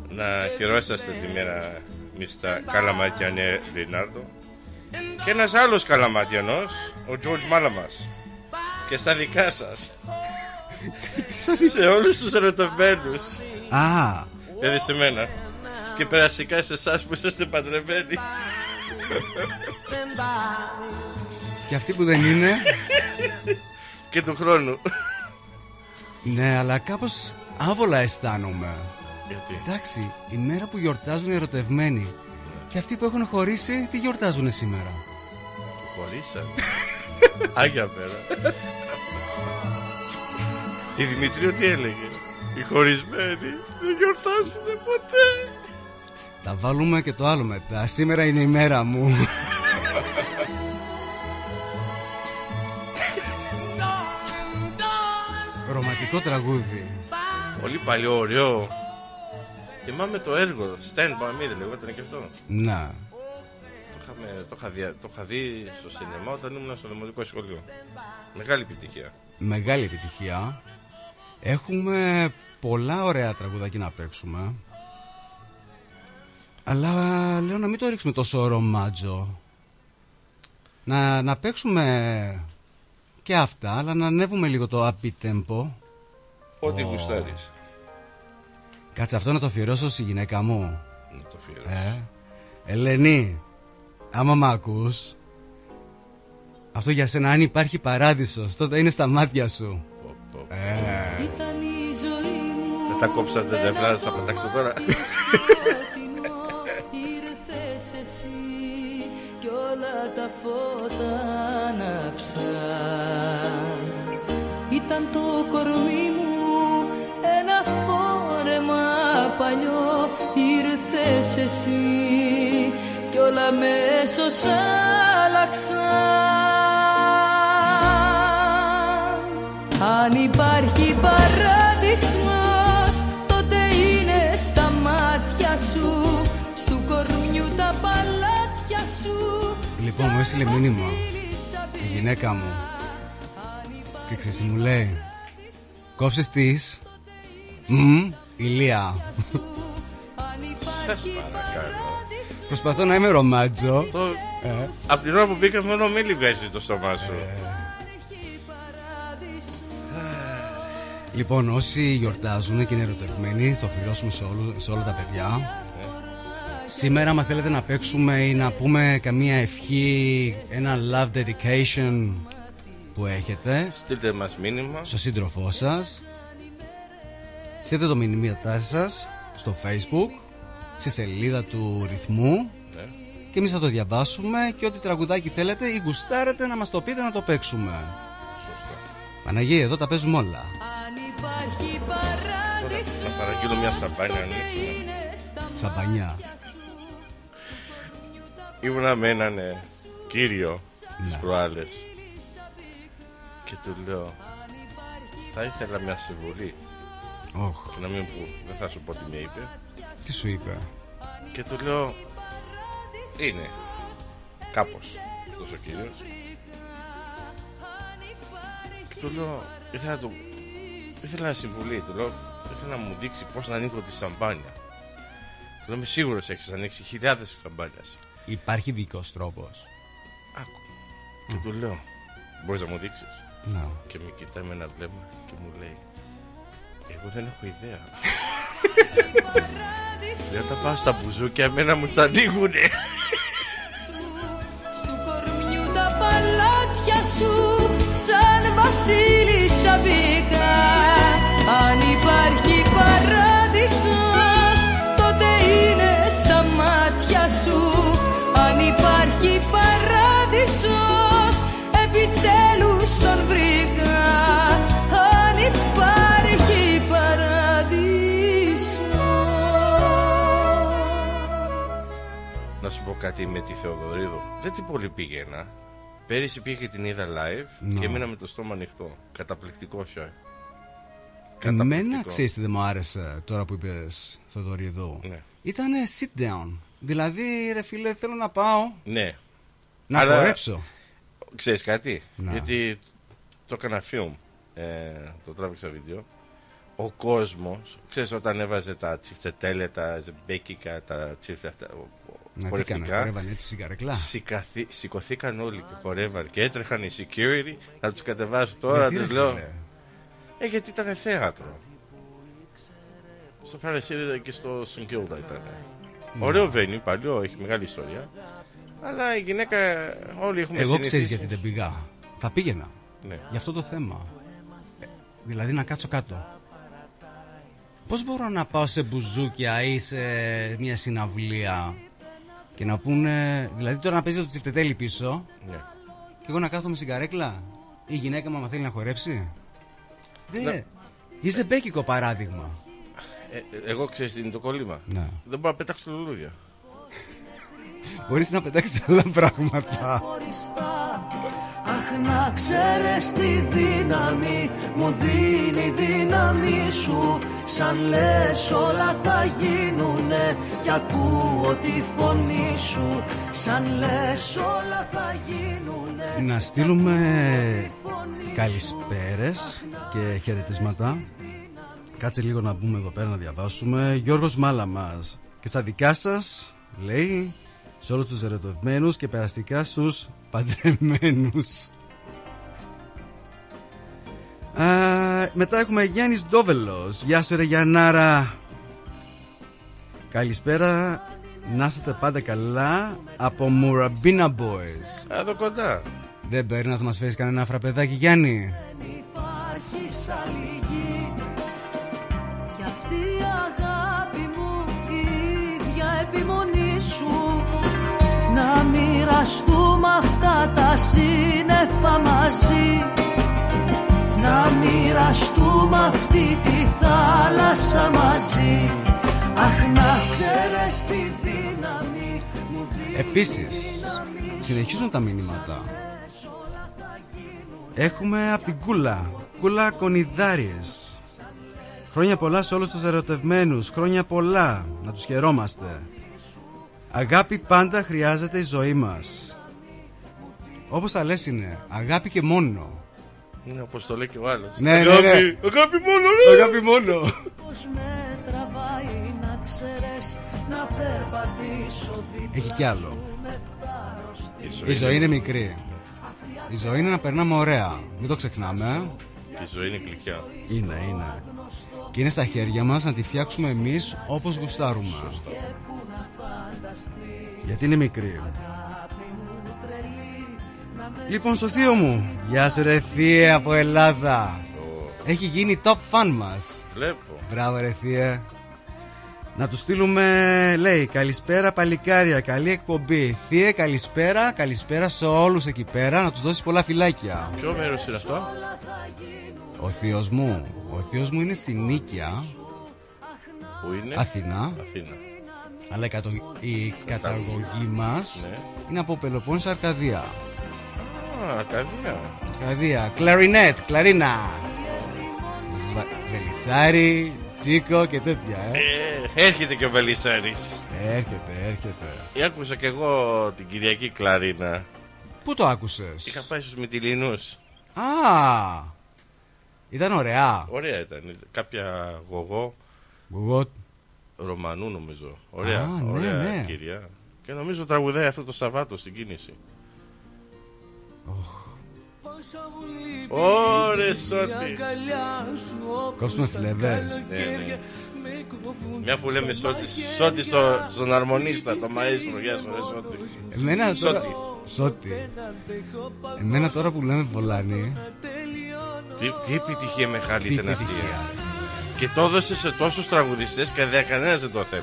Να χαιρόσαστε τη μέρα Μίστα Καλαματιανέ Λινάρντο. Και ένας άλλος Καλαματιανός, ο George Μάλαμας. Και στα δικά σας. σε όλους τους ερωτευμένους. Α, Δηλαδή σε μένα. Και περαστικά σε εσάς που είσαστε παντρεμένοι. και αυτοί που δεν είναι. και του χρόνου. ναι, αλλά κάπως άβολα αισθάνομαι. Γιατί; Εντάξει, η μέρα που γιορτάζουν οι ερωτευμένοι και αυτοί που έχουν χωρίσει, τι γιορτάζουν σήμερα; Χωρίσαν. Άγια πέρα. Η Δημητρίου τι έλεγε. Οι χωρισμένοι δεν γιορτάζουν ποτέ. Θα βάλουμε και το άλλο μετά. Σήμερα είναι η μέρα μου. Ρομαντικό τραγούδι. Πολύ παλιό, ωραίο. Θυμάμαι το έργο. Stand by me δεν λεγόταν και αυτό. Να. Το, είχαμε, το, είχα δια- το είχα δει στο σινεμά όταν ήμουν στο δημοτικό σχολείο. Μεγάλη επιτυχία. Μεγάλη επιτυχία. Έχουμε πολλά ωραία τραγουδάκια να παίξουμε. Αλλά λέω να μην το ρίξουμε τόσο ρομάτζο. Να, να παίξουμε και αυτά, αλλά να ανέβουμε λίγο το happy tempo. Ό,τι Ω. γουστάρεις. Κάτσε αυτό να το αφιερώσω στη γυναίκα μου. Να το αφιερώσεις. Ε, Ελένη, άμα μ' ακούς, αυτό για σένα αν υπάρχει παράδεισος, τότε είναι στα μάτια σου. Ε, Ήταν η ζωή μου Δεν τα κόψατε τα ευράδα, θα πετάξω τώρα. τα φώτα άναψαν Ήταν το κορμί μου ένα φόρεμα παλιό. Ήρθες εσύ κι όλα μέσως άλλαξαν Αν υπάρχει παράδεισμος τότε είναι στα μάτια σου. Στου κορμιού τα παλάτια σου Λοιπόν, μου έστειλε μήνυμα η γυναίκα μου και ξέρεις τι μου λέει. Κόψες τις Μμμ, ηλία. Σας παρακαλώ. Προσπαθώ να είμαι ρομάτζο. Το... Ε. Από την ώρα που μπήκα μόνο μίλη βγάζει το στόμα σου. Λοιπόν, όσοι γιορτάζουν και είναι ερωτευμένοι, το αφιερώσουμε σε, όλου, σε όλα τα παιδιά. Σήμερα, άμα θέλετε να παίξουμε ή να πούμε καμία ευχή, ένα love dedication που έχετε Στείλτε μας μήνυμα. στο σύντροφό σας, στείλτε το μηνύματά σας στο facebook, στη σελίδα του ρυθμού Ναι. και εμείς θα το διαβάσουμε και ό,τι τραγουδάκι θέλετε ή γουστάρετε να μας το πείτε να το παίξουμε. Παναγία, εδώ τα παίζουμε όλα. Να παραγγείλω μια σαμπάνια να ανοίξουμε. Σαμπανιά. Ήμουνα με έναν ε, κύριο τις Ναι. προάλλες. Και του λέω θα ήθελα μια συμβουλή Όχ, και να μην πω, δεν θα σου πω τι με είπε. Τι σου είπε; και του λέω είναι κάπως αυτός ο κύριος και του λέω ήθελα να του ήθελα ένα συμβουλή του λέω ήθελα να μου δείξει πως να ανοίγω τη σαμπάνια του λέω είμαι σίγουρος έχεις ανοίξει χιλιάδες σαμπάνιας Υπάρχει δικός τρόπος. Άκου. Και του λέω, μπορείς να μου δείξεις; Ναι. Και με κοιτάει με ένα βλέμμα και μου λέει, εγώ δεν έχω ιδέα. Δεν όταν πάω στα μπουζούκια, εμένα μου τις ανοίγουνε. Του κορμιού τα παλάτια σου σαν βασίλισσα μπήκα Αν υπάρχει παράδεισος κάτι με τη Θεοδωρίδου. Δεν την πολύ πήγαινα. Πέρυσι πήγε και την είδα live Ναι. και έμεινα με το στόμα ανοιχτό. Καταπληκτικό show. Εμένα Καταπληκτικό. ξέρεις τι δεν μου άρεσε τώρα που είπες Θοδωρίδου. Ναι. Ήτανε sit down. Δηλαδή, ρε φίλε, θέλω να πάω Ναι. να Αλλά- χορέψω. Ξέρεις κάτι, Να. γιατί το έκανα film, ε, το τράβηξα βίντεο. Ο κόσμος, ξέρεις όταν έβαζε τα τσιφτετέλια, τα ζεμπέκικα, τα τσιφτε αυτά, ο- ο- Να τι χορευτικά, έκανα, χορεύανε έτσι στην καρεκλά. σηκαθή- σηκωθήκαν όλοι και χορεύαν και έτρεχαν οι security να τους κατεβάσω τώρα, Γιατί, τους ρε λέω, φίλε; ε, γιατί ήταν θέατρο. Στο Φαρεσίδη και στο Σιγκίλδα ήταν. Ναι. Ωραίο βένι, παλιό, έχει μεγάλη ιστορία. Αλλά η γυναίκα, όλοι έχουμε Εγώ ξέρεις συνηθίσεις. γιατί δεν πήγα. Θα πήγαινα. Ναι. Για αυτό το θέμα. Ε, Δηλαδή να κάτσω κάτω. Πώς μπορώ να πάω σε μπουζούκια ή σε μια συναυλία; Και να πούνε. Δηλαδή τώρα να παίζει το τσιφτετέλι πίσω Ναι. και εγώ να κάθομαι στην καρέκλα. Η γυναίκα μου άμα θέλει να χορέψει. Δεν. Ναι. Είσαι μπέκικο παράδειγμα. Ε, ε, εγώ ξέρεις τι είναι το κόλλημα; Ναι. Δεν μπορώ να πετάξω λουλούδια. Μπορείς να πετάξεις άλλα πράγματα. Αχ να ξέρεις τη δύναμη μου δίνει η δύναμη σου Σαν λες όλα θα γίνουνε κι ακούω τη φωνή σου Σαν λες όλα θα γίνουνε Να στείλουμε καλησπέρες και χαιρετίσματα. Κάτσε λίγο να μπούμε εδώ πέρα να διαβάσουμε. Γιώργος Μάλαμας. Και στα δικά σας λέει σε όλους τους ερωτευμένους και περαστικά στους παντρεμένους. Α, μετά έχουμε Γιάννης Ντόβελος. Γεια σου ρε Γιαννάρα. Καλησπέρα. Να είστε πάντα καλά από Μουραμπίνα Boys. Εδώ κοντά. Δεν παίρνει να μας φέρεις κανένα φραπεδάκι, Γιάννη. Υπάρχεις άλλη γη Κι αυτή η αγάπη μου η ίδια επιμονή σου Να μοιραστούμε αυτά τα σύννεφα μαζί Να μοιραστούμε αυτή τη θάλασσα μαζί Αχ να ξέρεις τη δύναμη μου δίνει Επίσης, συνεχίζουν τα μηνύματα. Έχουμε από την Κούλα. Κούλα Κονιδάριες. Χρόνια πολλά σε όλους τους ερωτευμένους. Χρόνια πολλά. Να τους χαιρόμαστε. Αγάπη πάντα χρειάζεται η ζωή μας. Όπως τα λες είναι. Αγάπη και μόνο. Είναι όπως το λέει και ο άλλος. Ναι, ναι, ναι. Αγάπη, αγάπη μόνο, ρε. Αγάπη μόνο. Πώς με τραβάει να ξέρεις να περπατήσω δίπλα Έχει κι άλλο. με θάρρος Η ζωή είναι μικρή. Η ζωή είναι να περνάμε ωραία. Μην το ξεχνάμε. ε. Και η ζωή είναι γλυκιά. Είναι, είναι. Και είναι στα χέρια μας να τη φτιάξουμε εμείς όπως γουστάρουμε. Γιατί είναι μικρή. Λοιπόν, στο θείο μου. Γεια σου ρε θεία από Ελλάδα. Έχει γίνει top fan μας. Βλέπω. Μπράβο ρε θεία. Να τους στείλουμε, λέει, καλησπέρα παλικάρια, καλή εκπομπή. Θεία, καλησπέρα, καλησπέρα σε όλους εκεί πέρα, να τους δώσει πολλά φυλάκια. Ποιο μέρος είναι αυτό; Ο θείος μου, ο θείος μου είναι στη Νίκαια, Που είναι; Αθηνά. Αθήνα. Αλλά η, κατο... η καταγωγή μας Ναι. είναι από Πελοπόννησο Αρκαδία. Α, Αρκαδία. Αρκαδία, κλαρινέτ, κλαρίνα. Βα- Βελισάρι, τσίκο και τέτοια, ε. Ε, έρχεται και ο Βελισσάρης. Έρχεται, έρχεται. Ε, Άκουσα και εγώ την Κυριακή Κλαρίνα. Πού το άκουσες; Είχα πάει στους Μυτιλινούς. Α, ήταν ωραία. Ωραία ήταν. Κάποια γογό Εγώ Ρωμανού νομίζω. Ωραία, Α, ναι, ωραία ναι. κυρία. Και νομίζω τραγουδάει αυτό το Σαββάτο στην κίνηση. Ωρε Σώτη. Κόψουμε φλεβές. Ναι, ναι. Μια που λέμε Σώτη. Σώτη στο, στον αρμονίστα, το μαΐστρο. Γεια σου, ρε Σώτη. Εμένα τώρα... Σώτη. Σώτη. Εμένα τώρα που λέμε Βολάνη, Τι, τι επιτυχία μεγάλη Τι ήταν αυτή. Επιτυχία. ε. Και το έδωσε σε τόσους τραγουδιστές και δε- κανένας δεν το θέλει.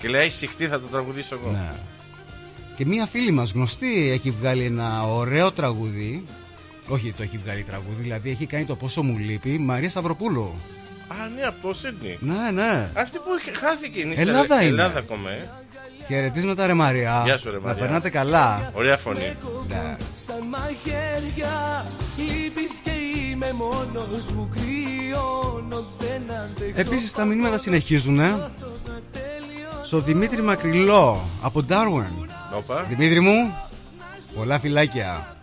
Και λέει, συχτή θα το τραγουδήσω εγώ. ναι. Και μία φίλη μας γνωστή έχει βγάλει ένα ωραίο τραγούδι. Όχι, το έχει βγάλει τραγούδι, δηλαδή έχει κάνει το πόσο μου λείπει Μαρία Σταυροπούλου. Α, ναι, από το Σίδνη. Ναι, ναι. Αυτή που είχε- χάθηκε είναι Ελλάδα είναι. Ελλάδα ακόμα, ε. Χαιρετίσματα ρε Μαρία. Γεια σου, ρε Να Μαρία. περνάτε καλά. Ωραία φωνή. Ναι. Σαν μαχαίρια λείπεις και είμαι μόνος μου κρυώνω δεν αντέχω Επίσης τα μηνύματα συνεχίζουν Στο Δημήτρη Μακρυλό Από Ντάρουεν Όπα. Δημήτρη μου Πολλά φυλάκια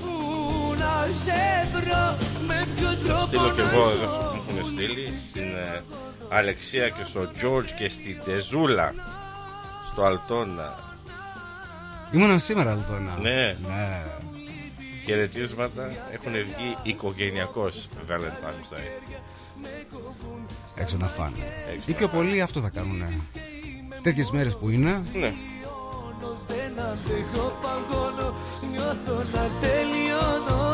Πού να σε βρω με ποιο τρόπο Στείλω και να εγώ ζω. εδώ που μου έχουν στείλει στην ε, Αλεξία και στο Τζόρτζ και στην Τεζούλα στο Αλτόνα. Ήμουνα σήμερα Αλτώνα Ναι. ναι. Χαιρετίσματα. Έχουν βγει οικογενειακός Valentine's Day. Έξω να φάνε. Έξω. Ή πιο πολύ αυτό θα κάνουν Τέτοιες μέρες που είναι. Ναι. Δεν αντέχω παγώνω. Νιώθω να τελειώνω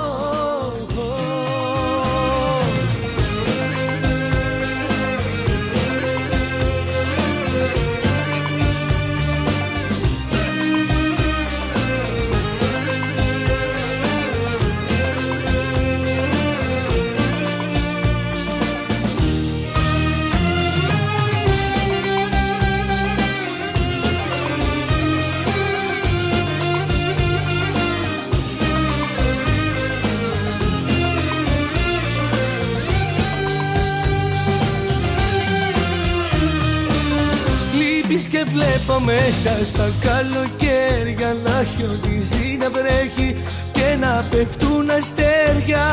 Λείπεις και βλέπω μέσα στα καλοκαίρια Να χιονίζει να βρέχει και να πέφτουν αστέρια.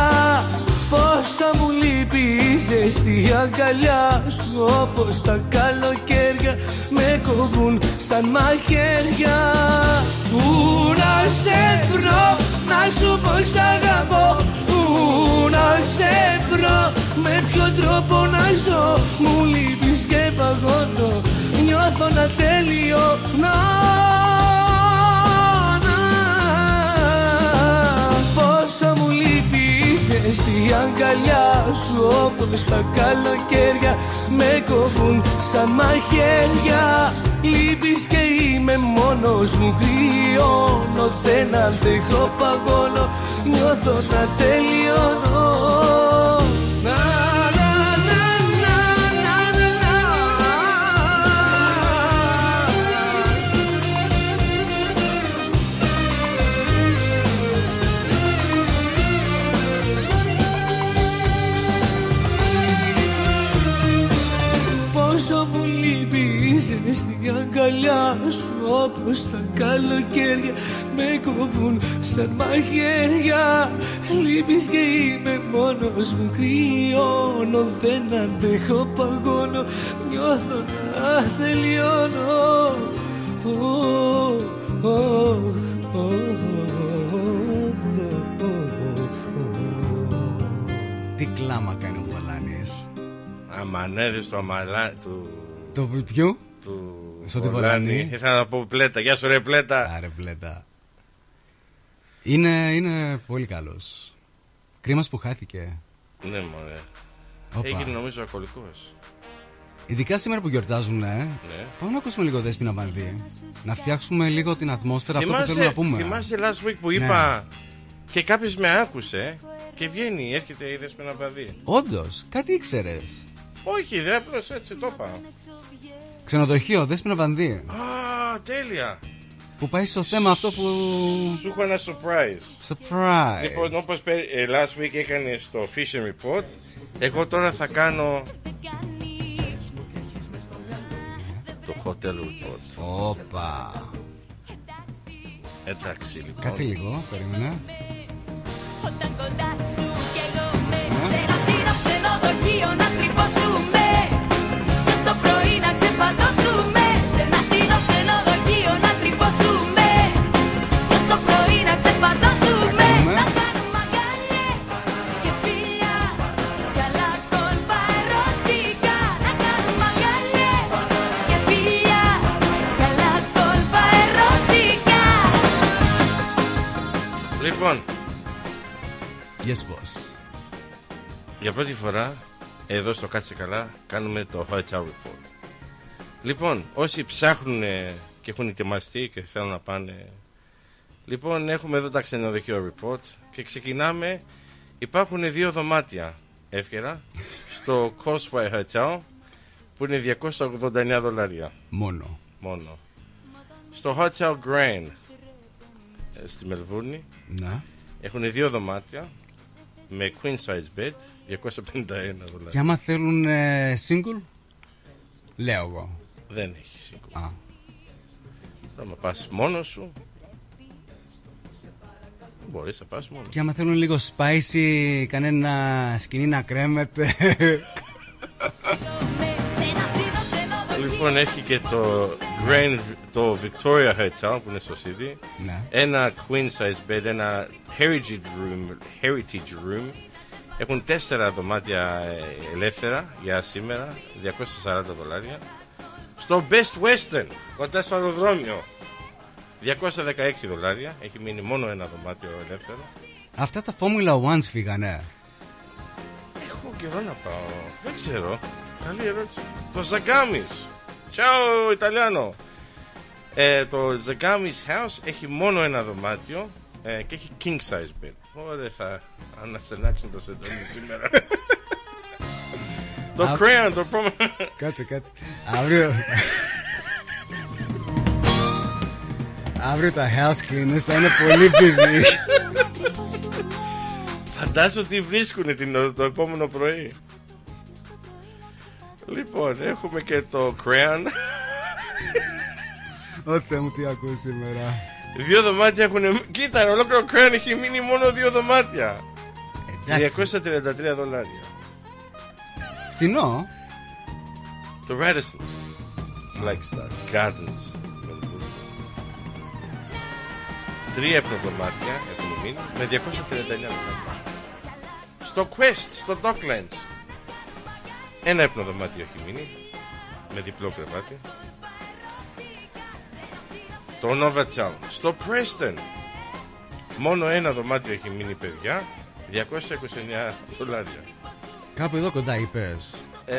Πόσα μου λείπει η ζεστή αγκαλιά σου Όπως τα καλοκαίρια με κοβούν σαν μαχαίρια. Πού να σε βρω, να σου πω σ' αγαπώ. Πού να σε βρω, με ποιο τρόπο να ζω. Μου λείπεις και παγώνω, νιώθω να τελειώνω Πόσο μου λείπεις η ζεστή αγκαλιά σου Όπως τα καλοκαίρια με κοβούν σαν μαχαίρια. Λείπεις και είμαι μόνος μου κρυώνω Δεν αντέχω παγώνω. Νιώθω να τελειώνω αγκαλιά σου όπως τα καλοκαίρια με κόβουν σαν μαχαίρια Λείπεις και είμαι μόνος μου κρυώνω δεν αντέχω παγώνω νιώθω να τελειώνω Ω, ω, ω, Τι κλάμα κάνει ο Βολάνης. Αμανέδη του αμαλά του. Το ποιου; Του Στο τη Βολάνη. Βολάνη. Ήθελα να πω πλέτα. Γεια σου, ρε πλέτα. Άρε πλέτα. Είναι, είναι πολύ καλός. Κρίμα που χάθηκε. Ναι, μωρέ. Όπα. Έγινε νομίζω ακολικό. Ειδικά σήμερα που γιορτάζουν, ε, Ναι. πάμε να ακούσουμε λίγο Δέσποινα Βανδύ. Να φτιάξουμε λίγο την ατμόσφαιρα αυτό που θέλουμε να πούμε. θυμάσαι last week που Ναι. είπα και κάποιος με άκουσε και βγαίνει, έρχεται η Δέσποινα Βαδί. Όντως, κάτι ήξερες. Όχι, δεν απλώς έτσι το είπα. Ξενοδοχείο, Δέσποινα Βανδύ. Α, τέλεια. Που πάει στο θέμα αυτό που. Σου έχω ένα surprise. Surprise. Λοιπόν, όπως last week έκανε στο Fishing Report, εγώ τώρα θα κάνω. Το Hotel Report. Όπα. Εντάξει λοιπόν. Κάτσε λίγο, περίμενε. Όταν κοντά σου Λοιπόν, Yes, boss. για πρώτη φορά εδώ στο Κάτσε Καλά κάνουμε το Hotel Report. Λοιπόν, όσοι ψάχνουν και έχουν ετοιμαστεί και θέλουν να πάνε. Λοιπόν, έχουμε εδώ τα ξενοδοχείο report και ξεκινάμε. Υπάρχουν δύο δωμάτια εύκαιρα στο Causeway Hotel που είναι 289 δολάρια. Μόνο. Μόνο. Στο Hotel Grand ε, στη Μελβούρνη Ναι. έχουν δύο δωμάτια με queen size bed 251 Και δολάρια. άμα θέλουν ε, single, λέω εγώ. Δεν έχει single. Α. Θα πας μόνος σου. Μπορείς να πας μόνος Και άμα θέλουν λίγο spicy, κανένα σκηνή να κρέμεται. Λοιπόν, έχει και το Grand, το Victoria Hotel που είναι στο City. Ναι. Ένα queen size bed, ένα heritage room, heritage room. Έχουν τέσσερα δωμάτια ε, ελεύθερα για σήμερα, 240 δολάρια. Στο Best Western, κοντά στο αεροδρόμιο, 216 δολάρια. Έχει μείνει μόνο ένα δωμάτιο ελεύθερο. Αυτά τα Formula Ones φύγανε. Έχω καιρό να πάω. Δεν ξέρω. Καλή ερώτηση. Το Ζαγκάμις. Ciao, Ιταλιάνο. Ε, το Ζαγκάμις House έχει μόνο ένα δωμάτιο ε, και έχει king size bed. Ωραία, θα αναστενάξουν το σεντόνι σήμερα. το Α- Crayon, το πρώτο. Κάτσε, κάτσε. Αύριο. Αύριο τα house cleaners θα είναι πολύ busy. Φαντάζομαι τι βρίσκουν την, το επόμενο πρωί. Λοιπόν, έχουμε και το Crayon. Ω Θεέ μου, τι ακούω σήμερα. Δύο δωμάτια έχουν. Κοίτα, ολόκληρο Crayon έχει μείνει μόνο δύο δωμάτια. Εντάξει. 233 δολάρια. Φτηνό. Το Radisson Flagstaff Gardens Melbourne. Τρία υπνοδωμάτια έχουν μείνει με 239 δολάρια. Στο Quest, στο Docklands. Ένα υπνοδωμάτιο έχει μείνει με διπλό κρεβάτι. Το Novotel. Στο Preston. Μόνο ένα δωμάτιο έχει μείνει παιδιά. 229 δολάρια. Κάπου εδώ κοντά είπες. Ε,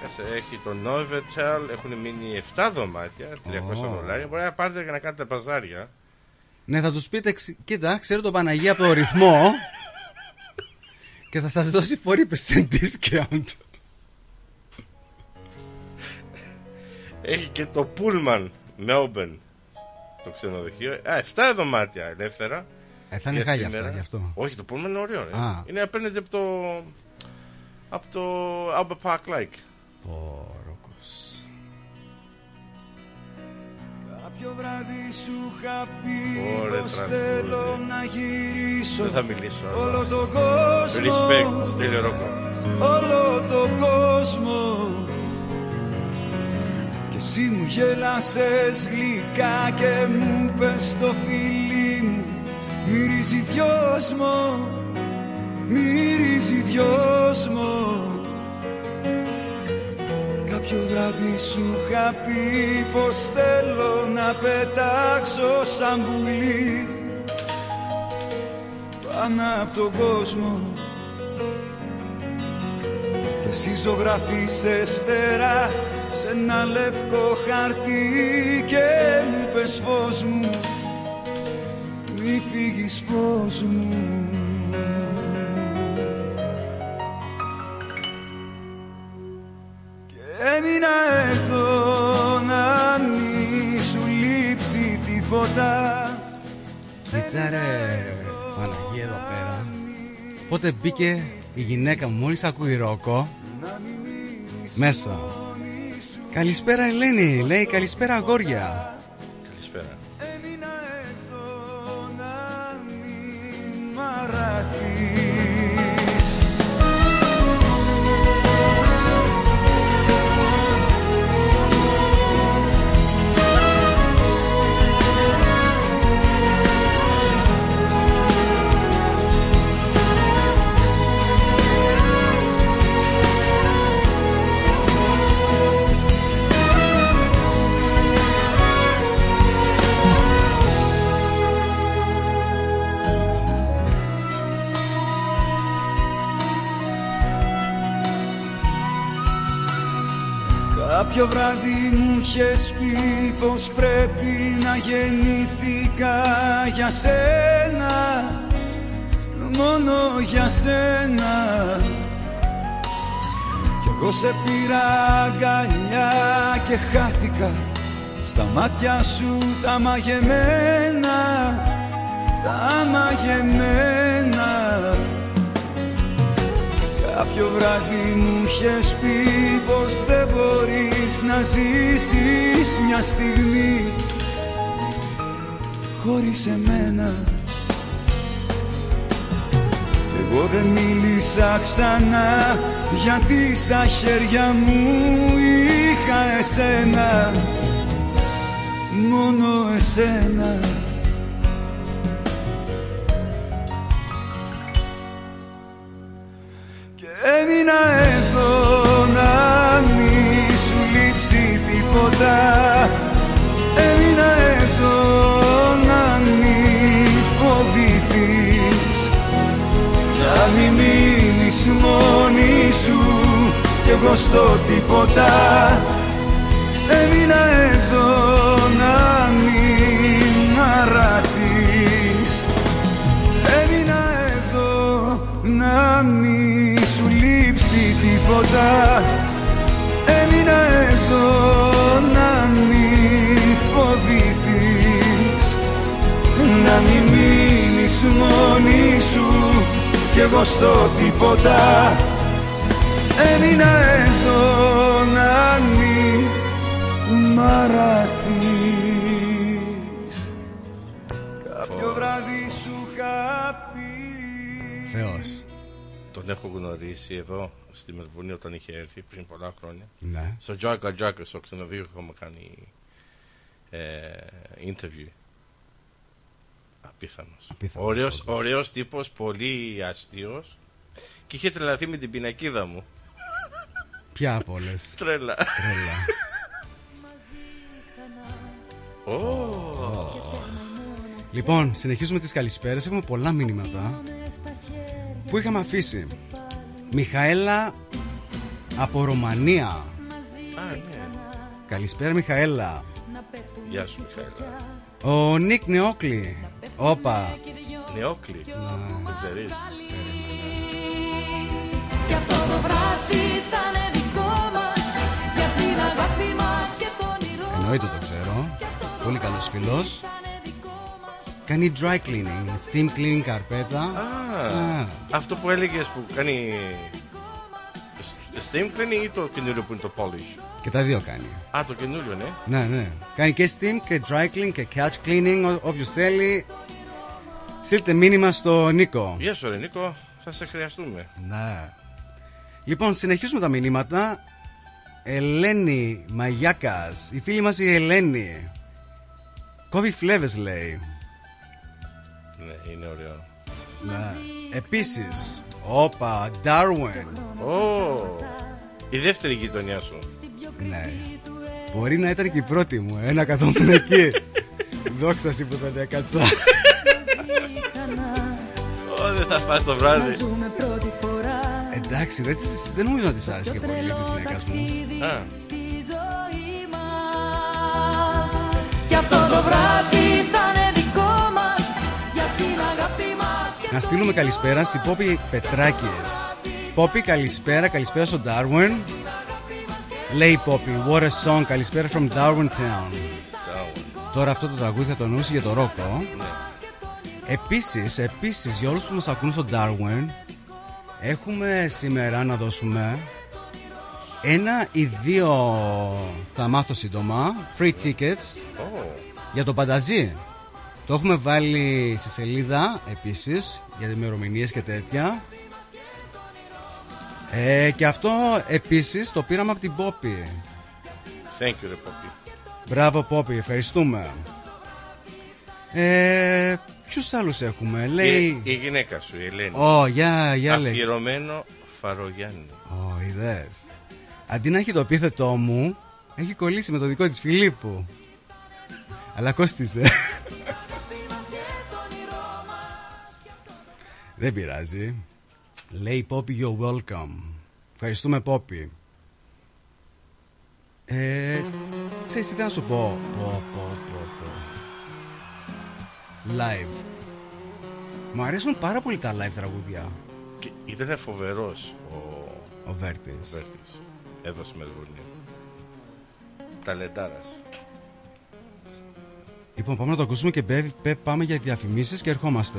κάτσε, έχει το Novotel, έχουν μείνει 7 δωμάτια, 300 Ω. δολάρια. Μπορεί να πάρετε και να κάνετε παζάρια. Ναι, θα τους πείτε, ξ- κοίτα, ξέρω τον Παναγία από το ρυθμό και θα σας δώσει 40% discount. Έχει και το Pullman Melbourne το ξενοδοχείο. Α, 7 δωμάτια ελεύθερα. Ε, θα είναι για χάλια σήμερα. αυτά γι' αυτό. Όχι, το Pullman είναι ωραίο. ρε. Α. Είναι απέναντι από το. από το Albert Park Lake. Πόροκος. βράδυ σου είχα πει Ωραία, πως τραγούδι. θέλω να γυρίσω Δεν θα μιλήσω. Όλο αλλά- τον κόσμο Respect, στέλιο ρόκο. Όλο τον κόσμο Και εσύ μου γέλασες γλυκά και μου πες το φίλι μου. Μυρίζει δυόσμο, μυρίζει δυόσμο. Κάποιο βράδυ σου είχα πει πως θέλω να πετάξω σαν πουλί. Πάνω από τον κόσμο. Και εσύ ζωγραφίσες φτερά σε ένα λευκό χαρτί και μου πες φως μου. Μη φύγεις φως μου. Και έμεινα εδώ να μη σου λείψει τίποτα. Κοίτα ρε Παναγία εδώ πέρα. Πότε μπήκε η γυναίκα μου μόλις ακούει ρόκο Μέσα Καλησπέρα Ελένη. Λέει καλησπέρα αγόρια Καλησπέρα. μαραθείς Κάποιο βράδυ μου είχες πει πως πρέπει να γεννήθηκα για σένα Μόνο για σένα. Κι εγώ σε πήρα αγκαλιά και χάθηκα Στα μάτια σου τα μαγεμένα Τα μαγεμένα Κάποιο βράδυ μου είχες πει πως δεν μπορείς να ζήσεις μια στιγμή. Χωρίς εμένα. Εγώ δεν μίλησα ξανά γιατί στα χέρια μου είχα εσένα. Μόνο εσένα Και έμεινα εδώ να μη σου λείψει τίποτα. Έμεινα εδώ να μη φοβηθείς. Να μην μείνεις μόνη σου κι εγώ στο τίποτα. Έμεινα εδώ να μην μ' αραθείς Έμεινα εδώ να μη σου λείψει τίποτα. Έμεινα εδώ να μη φοβηθείς. Να μην μείνεις μόνη σου κι εγώ στο τίποτα. Έμεινα εδώ να μη μ' αραθείς Κάποιο βράδυ σου είχα πει. Θεός. Τον έχω γνωρίσει εδώ στη Μελβούνια όταν είχε έρθει πριν πολλά χρόνια. Ναι. Στο Τζάκα Τζάκα, στο ξενοδοχείο έχουμε κάνει ε, interview. Απίθανος. Απίθανος, Ωραίος, ωραίος τύπος, πολύ αστείος και είχε τρελαθεί με την πινακίδα μου. Ποια από όλες; Τρέλα. Τρέλα Ω. Λοιπόν, συνεχίζουμε τις καλησπέρες. Έχουμε πολλά μηνύματα που είχαμε αφήσει; Μιχαέλα από Ρωμανία. Α, ναι. Καλησπέρα, Μιχαέλα. Γεια σου, Μιχαήλα. Ο Νίκ Νεόκλη. Όπα. Νεόκλη. Δεν ξέρεις. Και αυτό το βράδυ θα είναι δικό μας Για την αγάπη μας και το όνειρό Εννοείται το ξέρω. Πολύ καλός φίλος. Κάνει dry cleaning, steam cleaning καρπέτα. Α, αυτό που έλεγες που κάνει steam cleaning ή το καινούριο που είναι το polish; Και τα δύο κάνει. Α, το καινούριο, ναι. Ναι, ναι. Κάνει και steam και dry clean και catch cleaning. Όποιος θέλει, στείλτε μήνυμα στο Νίκο. Γεια σου, ρε Νίκο, θα σε χρειαστούμε. Ναι. Λοιπόν, συνεχίζουμε τα μηνύματα. Ελένη Μαγιάκας, η φίλη μας η Ελένη. Κόβει φλέβες λέει. Ναι, είναι ωραίο. Ναι. Επίσης, όπα, Darwin. Ω, η δεύτερη γειτονιά σου. Ναι. Μπορεί να ήταν και η πρώτη μου, ε, να καθόμουν εκεί. Δόξα σου που θα την έκατσα. Ω, δεν θα φας το βράδυ. Εντάξει, δεν, της- δεν νομίζω να τη άρεσε και πολύ τη γυναίκα μου. Α, Κι αυτό το βράδυ Να στείλουμε καλησπέρα στην Πόπη Πετράκης. Πόπη, καλησπέρα, καλησπέρα στο Darwin. Λέει η Πόπη, what a song, καλησπέρα from Darwin Town. Τώρα αυτό το τραγούδι θα το εννοούσε για το Ρόκο. Επίσης, επίσης, για όλους που μας ακούν στο Darwin, έχουμε σήμερα να δώσουμε ένα ή δύο, θα μάθω σύντομα, free tickets ω, για το Πανταζή. Το έχουμε βάλει στη σελίδα επίσης για ημερομηνίες και τέτοια. Ε, και αυτό επίσης το πήραμε από την Πόπη. thank you, ρε Πόπι. Μπράβο Πόπη, ευχαριστούμε. Ε, ποιους άλλους έχουμε, λέει... Η, η γυναίκα σου, η Ελένη. Ω, για, για λέει. Αφιερωμένο Φαρογιάννη. Ω, είδες. Αντί να έχει το επίθετό μου, έχει κολλήσει με το δικό της Φιλίππου. Αλλά κόστισε. Δεν πειράζει. Λέει Πόπι, you're welcome. Ευχαριστούμε Πόπι. Ε, ξέρεις τι θα σου πω; Πω, πω, πω, πω. Live. Μου αρέσουν πάρα πολύ τα live τραγούδια. Και ήταν φοβερός ο, Ο Βέρτης. ο Βέρτης. Εδώ στη Μελβούρνη. Ταλεντάρας. Λοιπόν, πάμε να το ακούσουμε και μπε- μπε- πάμε για διαφημίσεις και ερχόμαστε.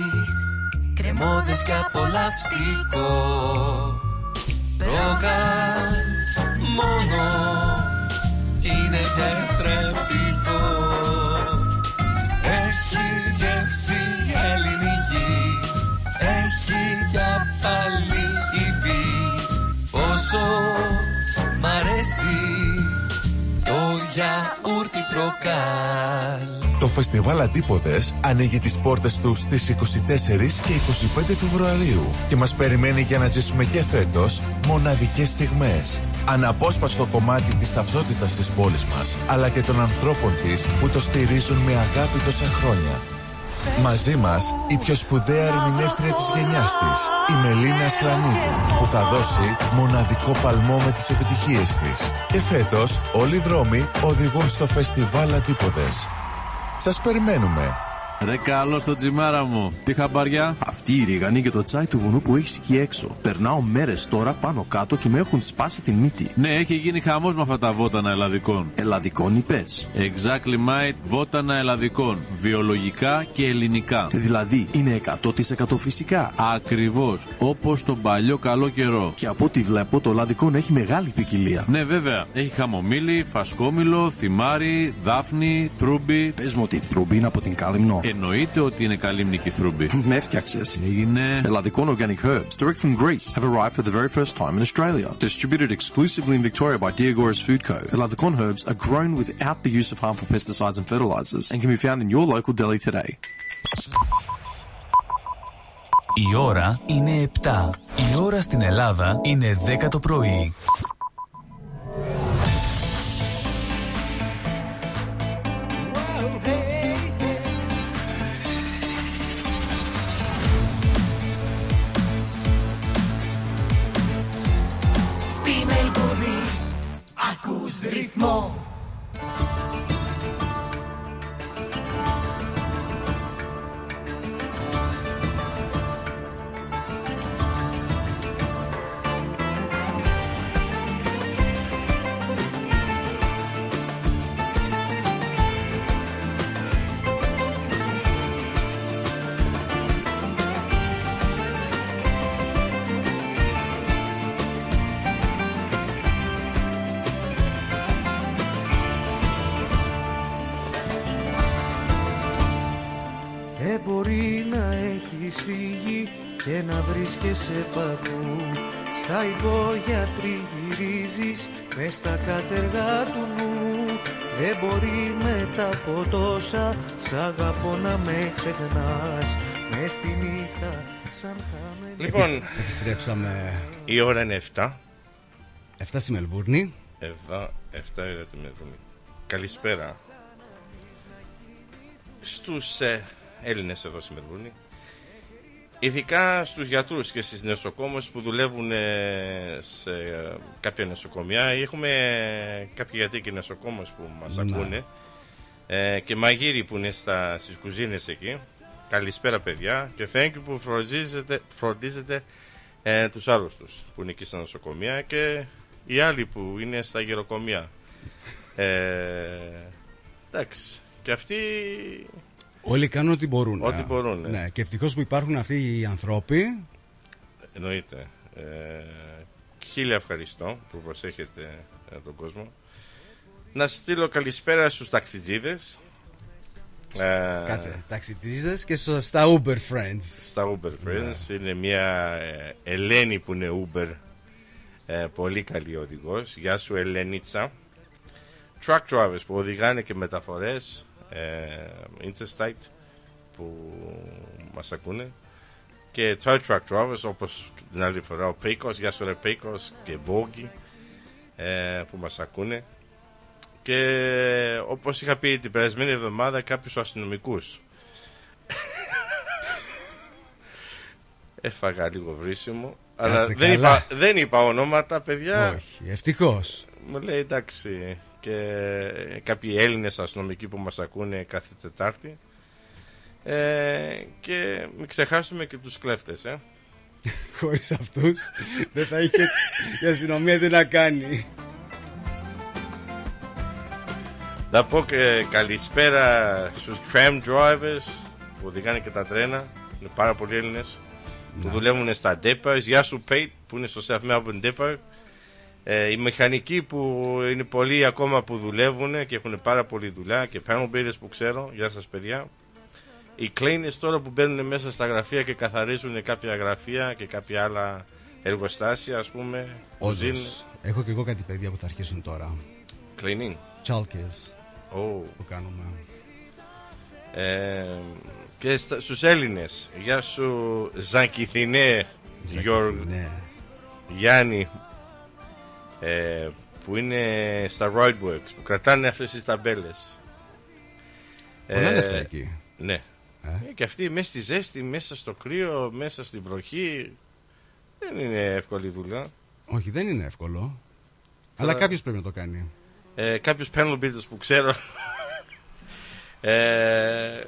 Γιαούρτι, αν θέλεις Κρεμόδες και απολαυστικό. Ρόγαν μόνο Είναι τετρεπτικό Έχει γεύση ελληνική Έχει για πάλι υφή. Πόσο Το γιαούρτι προκάλ Το φεστιβάλ Αντίποδες ανοίγει τις πόρτες του στις 24 και 25 Φεβρουαρίου και μας περιμένει για να ζήσουμε και φέτος μοναδικές στιγμές. Αναπόσπαστο κομμάτι της ταυτότητας της πόλης μας, αλλά και των ανθρώπων της που το στηρίζουν με αγάπη τόσα χρόνια. Μαζί μας η πιο σπουδαία ερμηνεύτρια της γενιάς της, η Μελίνα Σλανίδου, που θα δώσει μοναδικό παλμό με τις επιτυχίες της. Και φέτος όλοι οι δρόμοι οδηγούν στο φεστιβάλ Αντίποδες. Σας περιμένουμε. Ρε καλό στο τσιμάρα μου. Τι χαμπαριά. Αυτή η ρίγανη και το τσάι του βουνού που έχεις εκεί έξω. Περνάω μέρες τώρα πάνω κάτω και με έχουν σπάσει την μύτη. Ναι, έχει γίνει χαμός με αυτά τα βότανα ελλαδικών. Ελλαδικών είπες. Exactly mate, βότανα ελλαδικών. Βιολογικά και ελληνικά. Δηλαδή είναι 100% φυσικά. Ακριβώς. Όπως τον παλιό καλό καιρό. Και από ό,τι βλέπω το ελλαδικό έχει μεγάλη ποικιλία. Ναι, βέβαια. Έχει χαμομήλι, φασκόμηλο, θυμάρι, δάφνη, θρούμπι. Πες μου ότι η θρούμπι είναι από την Κάλυμνο. Εννοείται ότι είναι καλύμνικη θρούμπι. Με έφτιαξε. Έγινε. Ελλαδικών organic herbs, direct from Greece, have arrived for the very first time in Australia. Distributed exclusively in Victoria by Diagoras Food Co. Eladicon herbs are grown without the use of harmful pesticides and fertilizers and can be found in your local deli today. Η ώρα είναι 7. Η ώρα στην Ελλάδα είναι 10 το πρωί. Ακούς ρυθμό και να βρίσκεσαι παντού Στα υπόγεια τριγυρίζεις μες στα κατεργά του νου Δεν μπορεί μετά από τόσα σ' αγαπώ να με ξεχνάς Μες στη νύχτα σαν χαμένη Λοιπόν, Επιστρέψαμε. η ώρα είναι 7. 7 στη Μελβούρνη. Εδώ, 7 ώρα τη Μελβούνι. Καλησπέρα στους ε, Έλληνες εδώ στη Μελβούρνη. Ειδικά στους γιατρούς και στις νοσοκόμες που δουλεύουν ε, σε ε, κάποια νοσοκομεία. Έχουμε κάποιοι γιατροί και νοσοκόμες που μας Ναι. ακούνε ε, και μαγείροι που είναι στα, στις κουζίνες εκεί. Καλησπέρα παιδιά και thank you που φροντίζετε, φροντίζετε ε, τους άλλους τους που είναι εκεί στα νοσοκομεία και οι άλλοι που είναι στα γεροκομεία. Ε, εντάξει. Και αυτοί Όλοι κάνουν ό,τι μπορούν. Ό,τι μπορούν, ναι. Ναι, και ευτυχώς που υπάρχουν αυτοί οι άνθρωποι. εννοείται. Ε, χίλια ευχαριστώ που προσέχετε ε, τον κόσμο. Να στείλω καλησπέρα στους ταξιτζίδες. Ε, Κάτσε, ταξιτζίδες και στο- στα Uber Friends. Στα Uber Friends. Είναι μια ε, Ελένη που είναι Uber. Ε, πολύ καλή οδηγός. Γεια σου Ελένιτσα. Truck drivers που οδηγάνε και μεταφορές. Ε, interstate που μας ακούνε. Και tow truck drivers όπως και την άλλη φορά ο Πίκος. Γεια σου ρε Πίκος και Μπόγκη ε, που μας ακούνε. Και όπως είχα πει την περασμένη εβδομάδα κάποιους αστυνομικούς Έφαγα λίγο βρίσιμο. Αλλά Κάτσε δεν καλά. είπα, δεν είπα ονόματα, παιδιά. Όχι, ευτυχώς. Μου λέει εντάξει. Και κάποιοι Έλληνες αστυνομικοί που μας ακούνε κάθε Τετάρτη. Ε, και μην ξεχάσουμε και τους κλέφτες, ε. Χωρίς αυτούς δεν θα είχε η αστυνομία τι να κάνει. Να πω και καλησπέρα στους tram drivers που οδηγάνε και τα τρένα. Είναι πάρα πολλοί Έλληνες που δουλεύουν στα depots. Γεια σου Pate που είναι στο South Melbourne Depot. Ε, οι μηχανικοί που είναι πολλοί ακόμα που δουλεύουν και έχουν πάρα πολλή δουλειά και panel beaters που ξέρω. Γεια σας παιδιά. Οι cleaners τώρα που μπαίνουν μέσα στα γραφεία και καθαρίζουν κάποια γραφεία και κάποια άλλα εργοστάσια ας πούμε. Όντως, κουζίνες. έχω και εγώ κάτι παιδιά που θα αρχίσουν τώρα. Cleaning. Chalkers Oh. που κάνουμε. Ε, και στα, στους Έλληνες Γεια σου Ζακηθινέ Γιώργο Γιάννη ε, Που είναι στα Roadworks Που κρατάνε αυτές τις ταμπέλες Πολλά λεφτά εκεί. Ναι Ε, Και αυτοί μέσα στη ζέστη Μέσα στο κρύο Μέσα στην βροχή Δεν είναι εύκολη δουλειά Όχι, δεν είναι εύκολο. Αλλά κάποιος πρέπει να το κάνει. ε, Κάποιους panel beaters που ξέρω ε,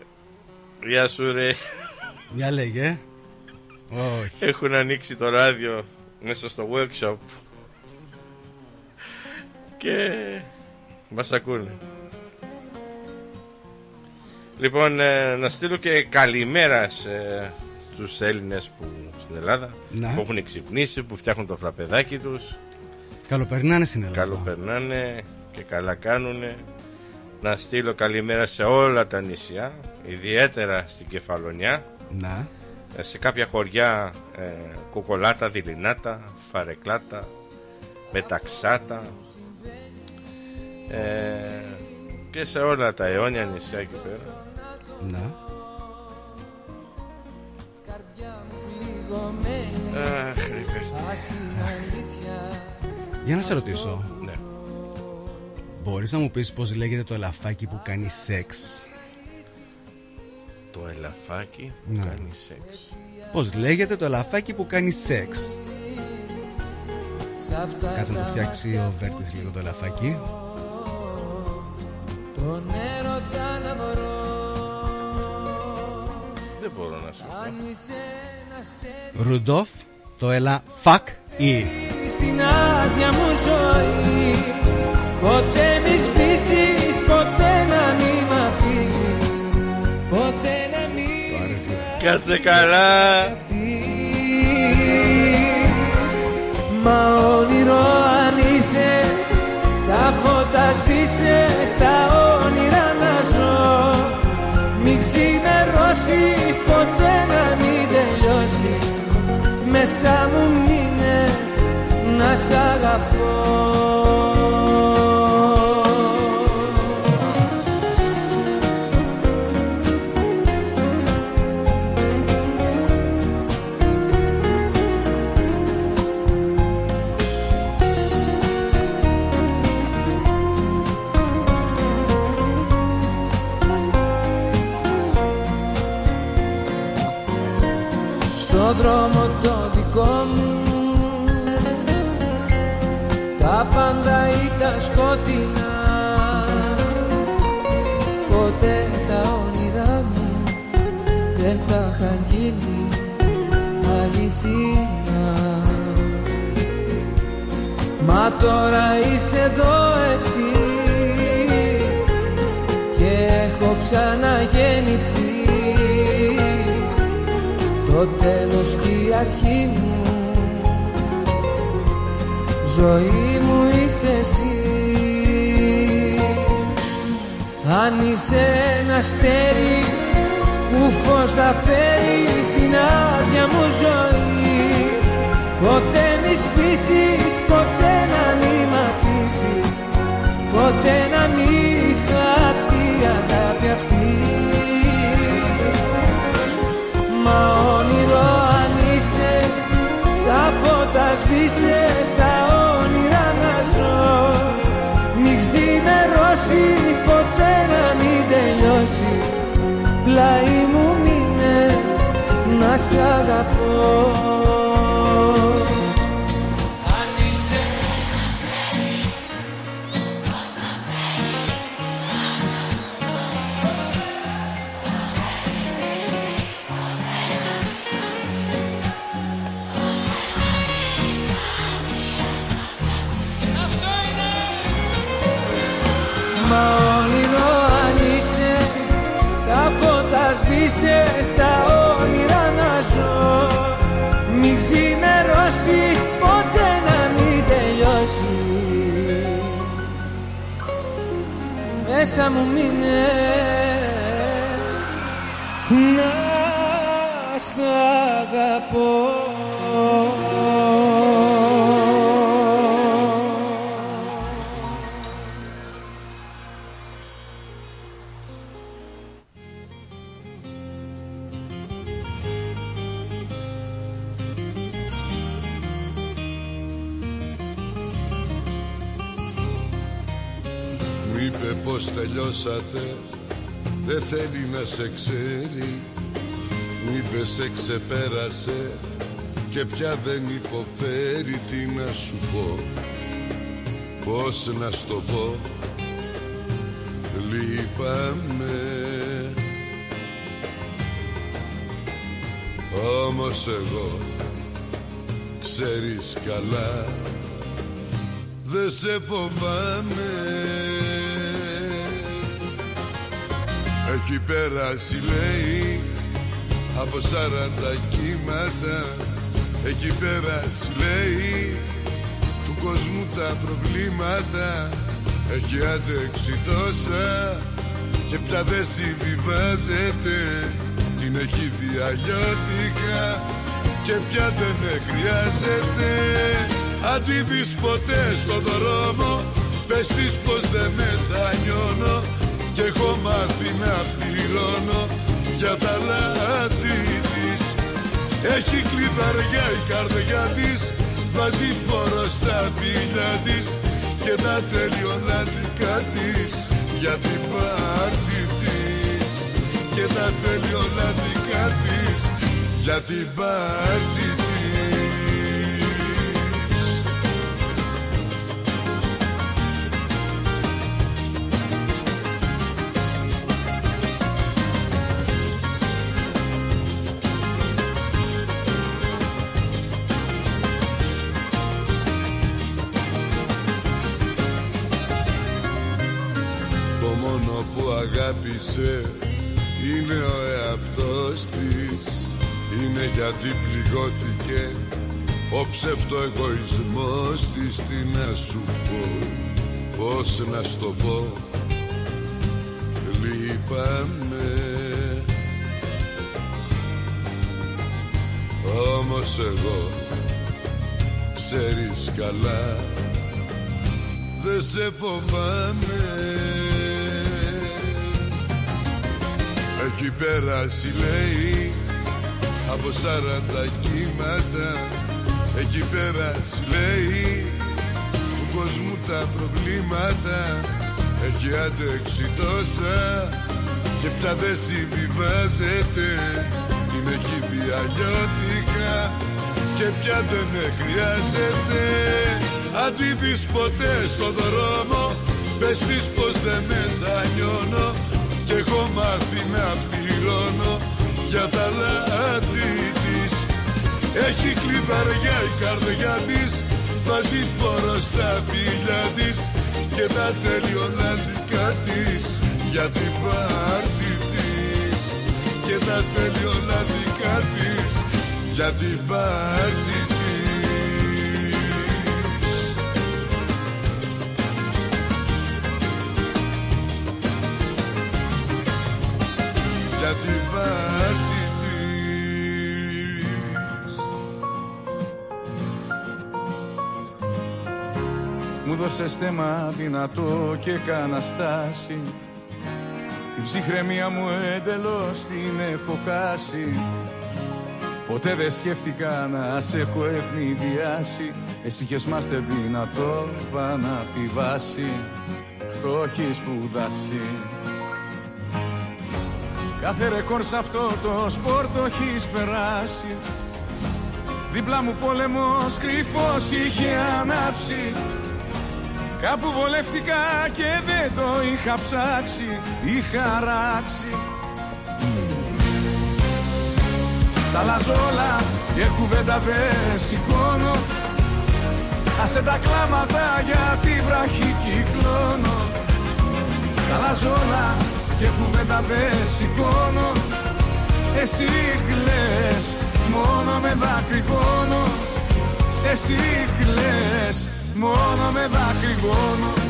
Γεια σου ρε Για λέγε. Όχι. Έχουν ανοίξει το ράδιο μέσα στο workshop και μας ακούνε. Λοιπόν, ε, να στείλω και καλημέρα σε τους Έλληνες που στην Ελλάδα Ναι. που έχουν ξυπνήσει, που φτιάχνουν το φραπεδάκι τους Καλοπερνάνε στην Ελλάδα. καλοπερνάνε και καλά κάνουνε να στείλω καλημέρα σε όλα τα νησιά ιδιαίτερα στην Κεφαλονιά Ναι. ε, σε κάποια χωριά ε, κοκολάτα, δειλινάτα, φαρεκλάτα, μεταξάτα ε, και σε όλα τα αιώνια νησιά εκεί πέρα. Ναι. Για να σε ρωτήσω. Ναι. Μπορείς να μου πεις πώς λέγεται το ελαφάκι που κάνει σεξ; Το ελαφάκι που Ναι. κάνει σεξ. Πώς λέγεται το ελαφάκι που κάνει σεξ; Κάτσε να το φτιάξει ο Βέρτης λίγο το ελαφάκι. Τον έρωτα να βρω Δεν μπορώ να σου πω. Αν είσαι ένα αστέρι Ρουντόφ, το ελαφακ ή. στην άδεια μου ζωή Ποτέ μη σβήσεις, ποτέ να μη μ' αφήσεις Ποτέ να μη Κάτσε καλά. Μα όνειρο αν είσαι Τα φώτα σβήσε στα όνειρα να ζω. Μη ξημερώσει ποτέ να μην τελειώσει. Μέσα μου μείνε να σ' αγαπώ ήταν σκοτεινά Ποτέ τα όνειρά μου Δεν θα είχαν γίνει αληθινά. Μα τώρα είσαι εδώ εσύ Και έχω ξαναγεννηθεί. Το τέλος και η αρχή μου. Ζωή μου είσαι εσύ Αν είσαι ένα αστέρι που φως θα φέρει στην άδεια μου ζωή Ποτέ μη σβήσεις, ποτέ να μη μ' αφήσεις Ποτέ να μη χαθεί η αγάπη αυτή. Μα όνειρο αν είσαι Τα φώτα σβήσε στα όνειρα να ζω. Μην ξημερώσει ποτέ να μην τελειώσει. Πλάι μου μείνε να σ' αγαπώ Μέσα μου μείνε Να σ' αγαπώ σε ξέρει Μου είπε σε ξεπέρασε Και πια δεν υποφέρει. Τι να σου πω Πώς να στο πω. Λείπαμε Όμως εγώ Ξέρεις καλά δεν σε φοβάμαι Έχει περάσει λέει από σαράντα κύματα. Έχει περάσει λέει του κόσμου τα προβλήματα. Έχει αντέξει τόσα και πια δεν συμβιβάζεται. Την έχει δει αλλιώτικα και πια δεν με χρειάζεται Αν τη δεις ποτέ στον δρόμο Πες της πως δεν μετανιώνω Κι έχω μάθει να πληρώνω Για τα λάθη της. Έχει κλειδαριά η καρδιά της Βάζει φόρο στα φίλια της Και τα τελειολάτικα της Για την πάρτι της. Και τα τελειολάτικα της Για την πάρτι γιατί πληγώθηκε ο ψεύτο εγωισμός της Τι να σου πω, πώς να στο πω. Λείπαμε Όμως εγώ ξέρεις καλά δεν σε φοβάμαι. Έχει περάσει λέει από σαράντα κύματα Έχει περάσει λέει του κόσμου τα προβλήματα Έχει αντέξει τόσα και πια δεν συμβιβάζεται. Την έχει δει αλλιώτικα και πια δεν με χρειάζεται Αν τη δεις ποτέ στο δρόμο Πες της πως δεν μετανιώνω Κι έχω μάθει να πληρώνω Για τα λάθη της. Έχει κλειδαριά η καρδιά της Βάζει φόρο στα φίλια της Και τα τελειολάντικα της Για την πάρτι της. Και τα τελειολάντικα της Για την πάρτι Μου δώσε θέμα δυνατό και κάνα στάση. Την ψυχραιμία μου εντελώς την έχω χάσει. Ποτέ δεν σκέφτηκα να σε έχω ευνηδιάσει. Εσύ είχες μάστε δυνατό πάνω απ' τη βάση. Το έχει σπουδάσει Κάθε ρεκόρ σε αυτό το σπορ το έχεις περάσει. Δίπλα μου πόλεμος κρυφός είχε ανάψει Κάπου βολεύτηκα και δεν το είχα ψάξει Είχα ράξει. Τα αλλάζω όλα και κουβέντα δεν σηκώνω. Άσε τα κλάματα για την βραχή κυκλώνω. Τα αλλάζω όλα και κουβέντα δεν σηκώνω. Εσύ κλαις μόνο με δακρυγόνο Εσύ κλαις μόνο με δακρυγόνο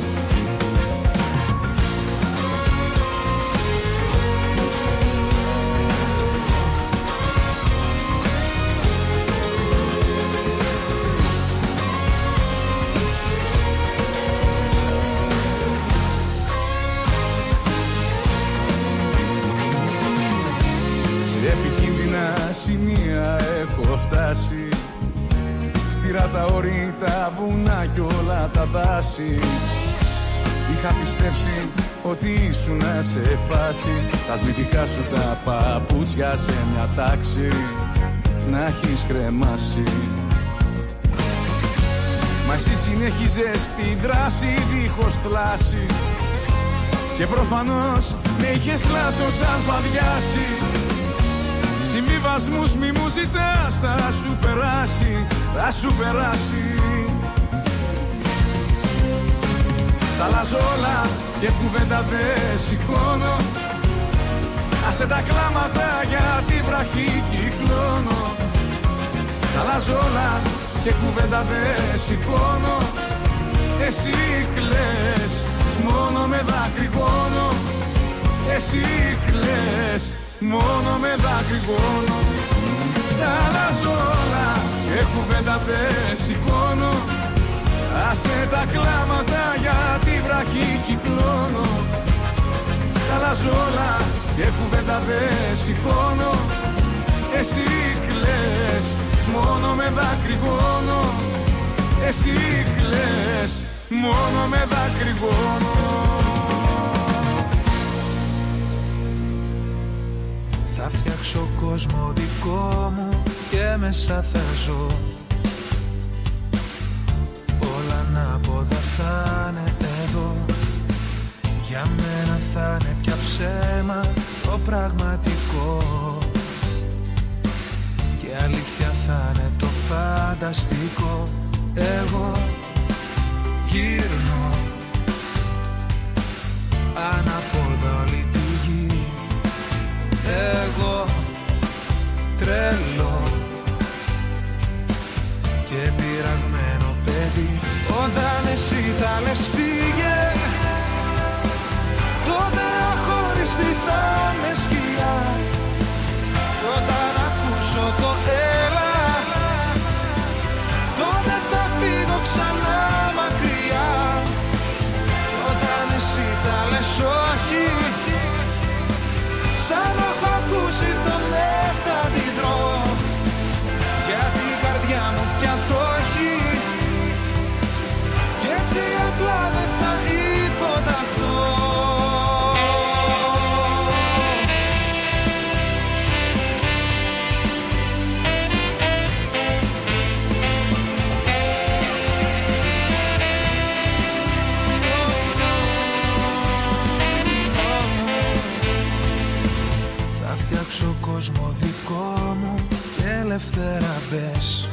βουνά και όλα τα δάση. Είχα πιστέψει ότι ήσουν σε φάση. Τα αθλητικά σου τα παπούτσια σε μια τάξη. Να έχεις κρεμάσει. Μα εσύ συνέχιζες τη δράση δίχως θλάση. Και προφανώς με είχες λάθος αλφαδιάσει Συμβιβασμούς μη μου ζητάς θα σου περάσει Θα σου περάσει Τα αλλάζω όλα και κουβέντα δεν σηκώνω. Άσε τα κλάματα για τη βραχή κυκλώνω. Τα αλλάζω όλα και κουβέντα δεν σηκώνω. Εσύ κλαις μόνο με δακρυγόνο Εσύ κλαις μόνο με δακρυγόνο Τα αλλάζω όλα και κουβέντα δεν σηκώνω Άσε τα κλάματα για τη βραχή κυκλώνω. Τα αλλάζω όλα και κουβέντα δεν σηκώνω. Εσύ κλαις μόνο με δακρυγόνο Εσύ κλαις μόνο με δακρυγόνο Θα φτιάξω κόσμο δικό μου και μέσα θα ζω. Όλα ανάποδα θα είναι εδώ. Για μένα θα είναι πια ψέμα το πραγματικό. Και αλήθεια θα είναι το φανταστικό. Εγώ γύρνω. Ανάποδα όλη τη γη. Εγώ τρελό. Και πειραγμένο παιδί Όταν εσύ θα λες φύγε Τότε αχωριστή θα με σκιά ελεύθερα μπες.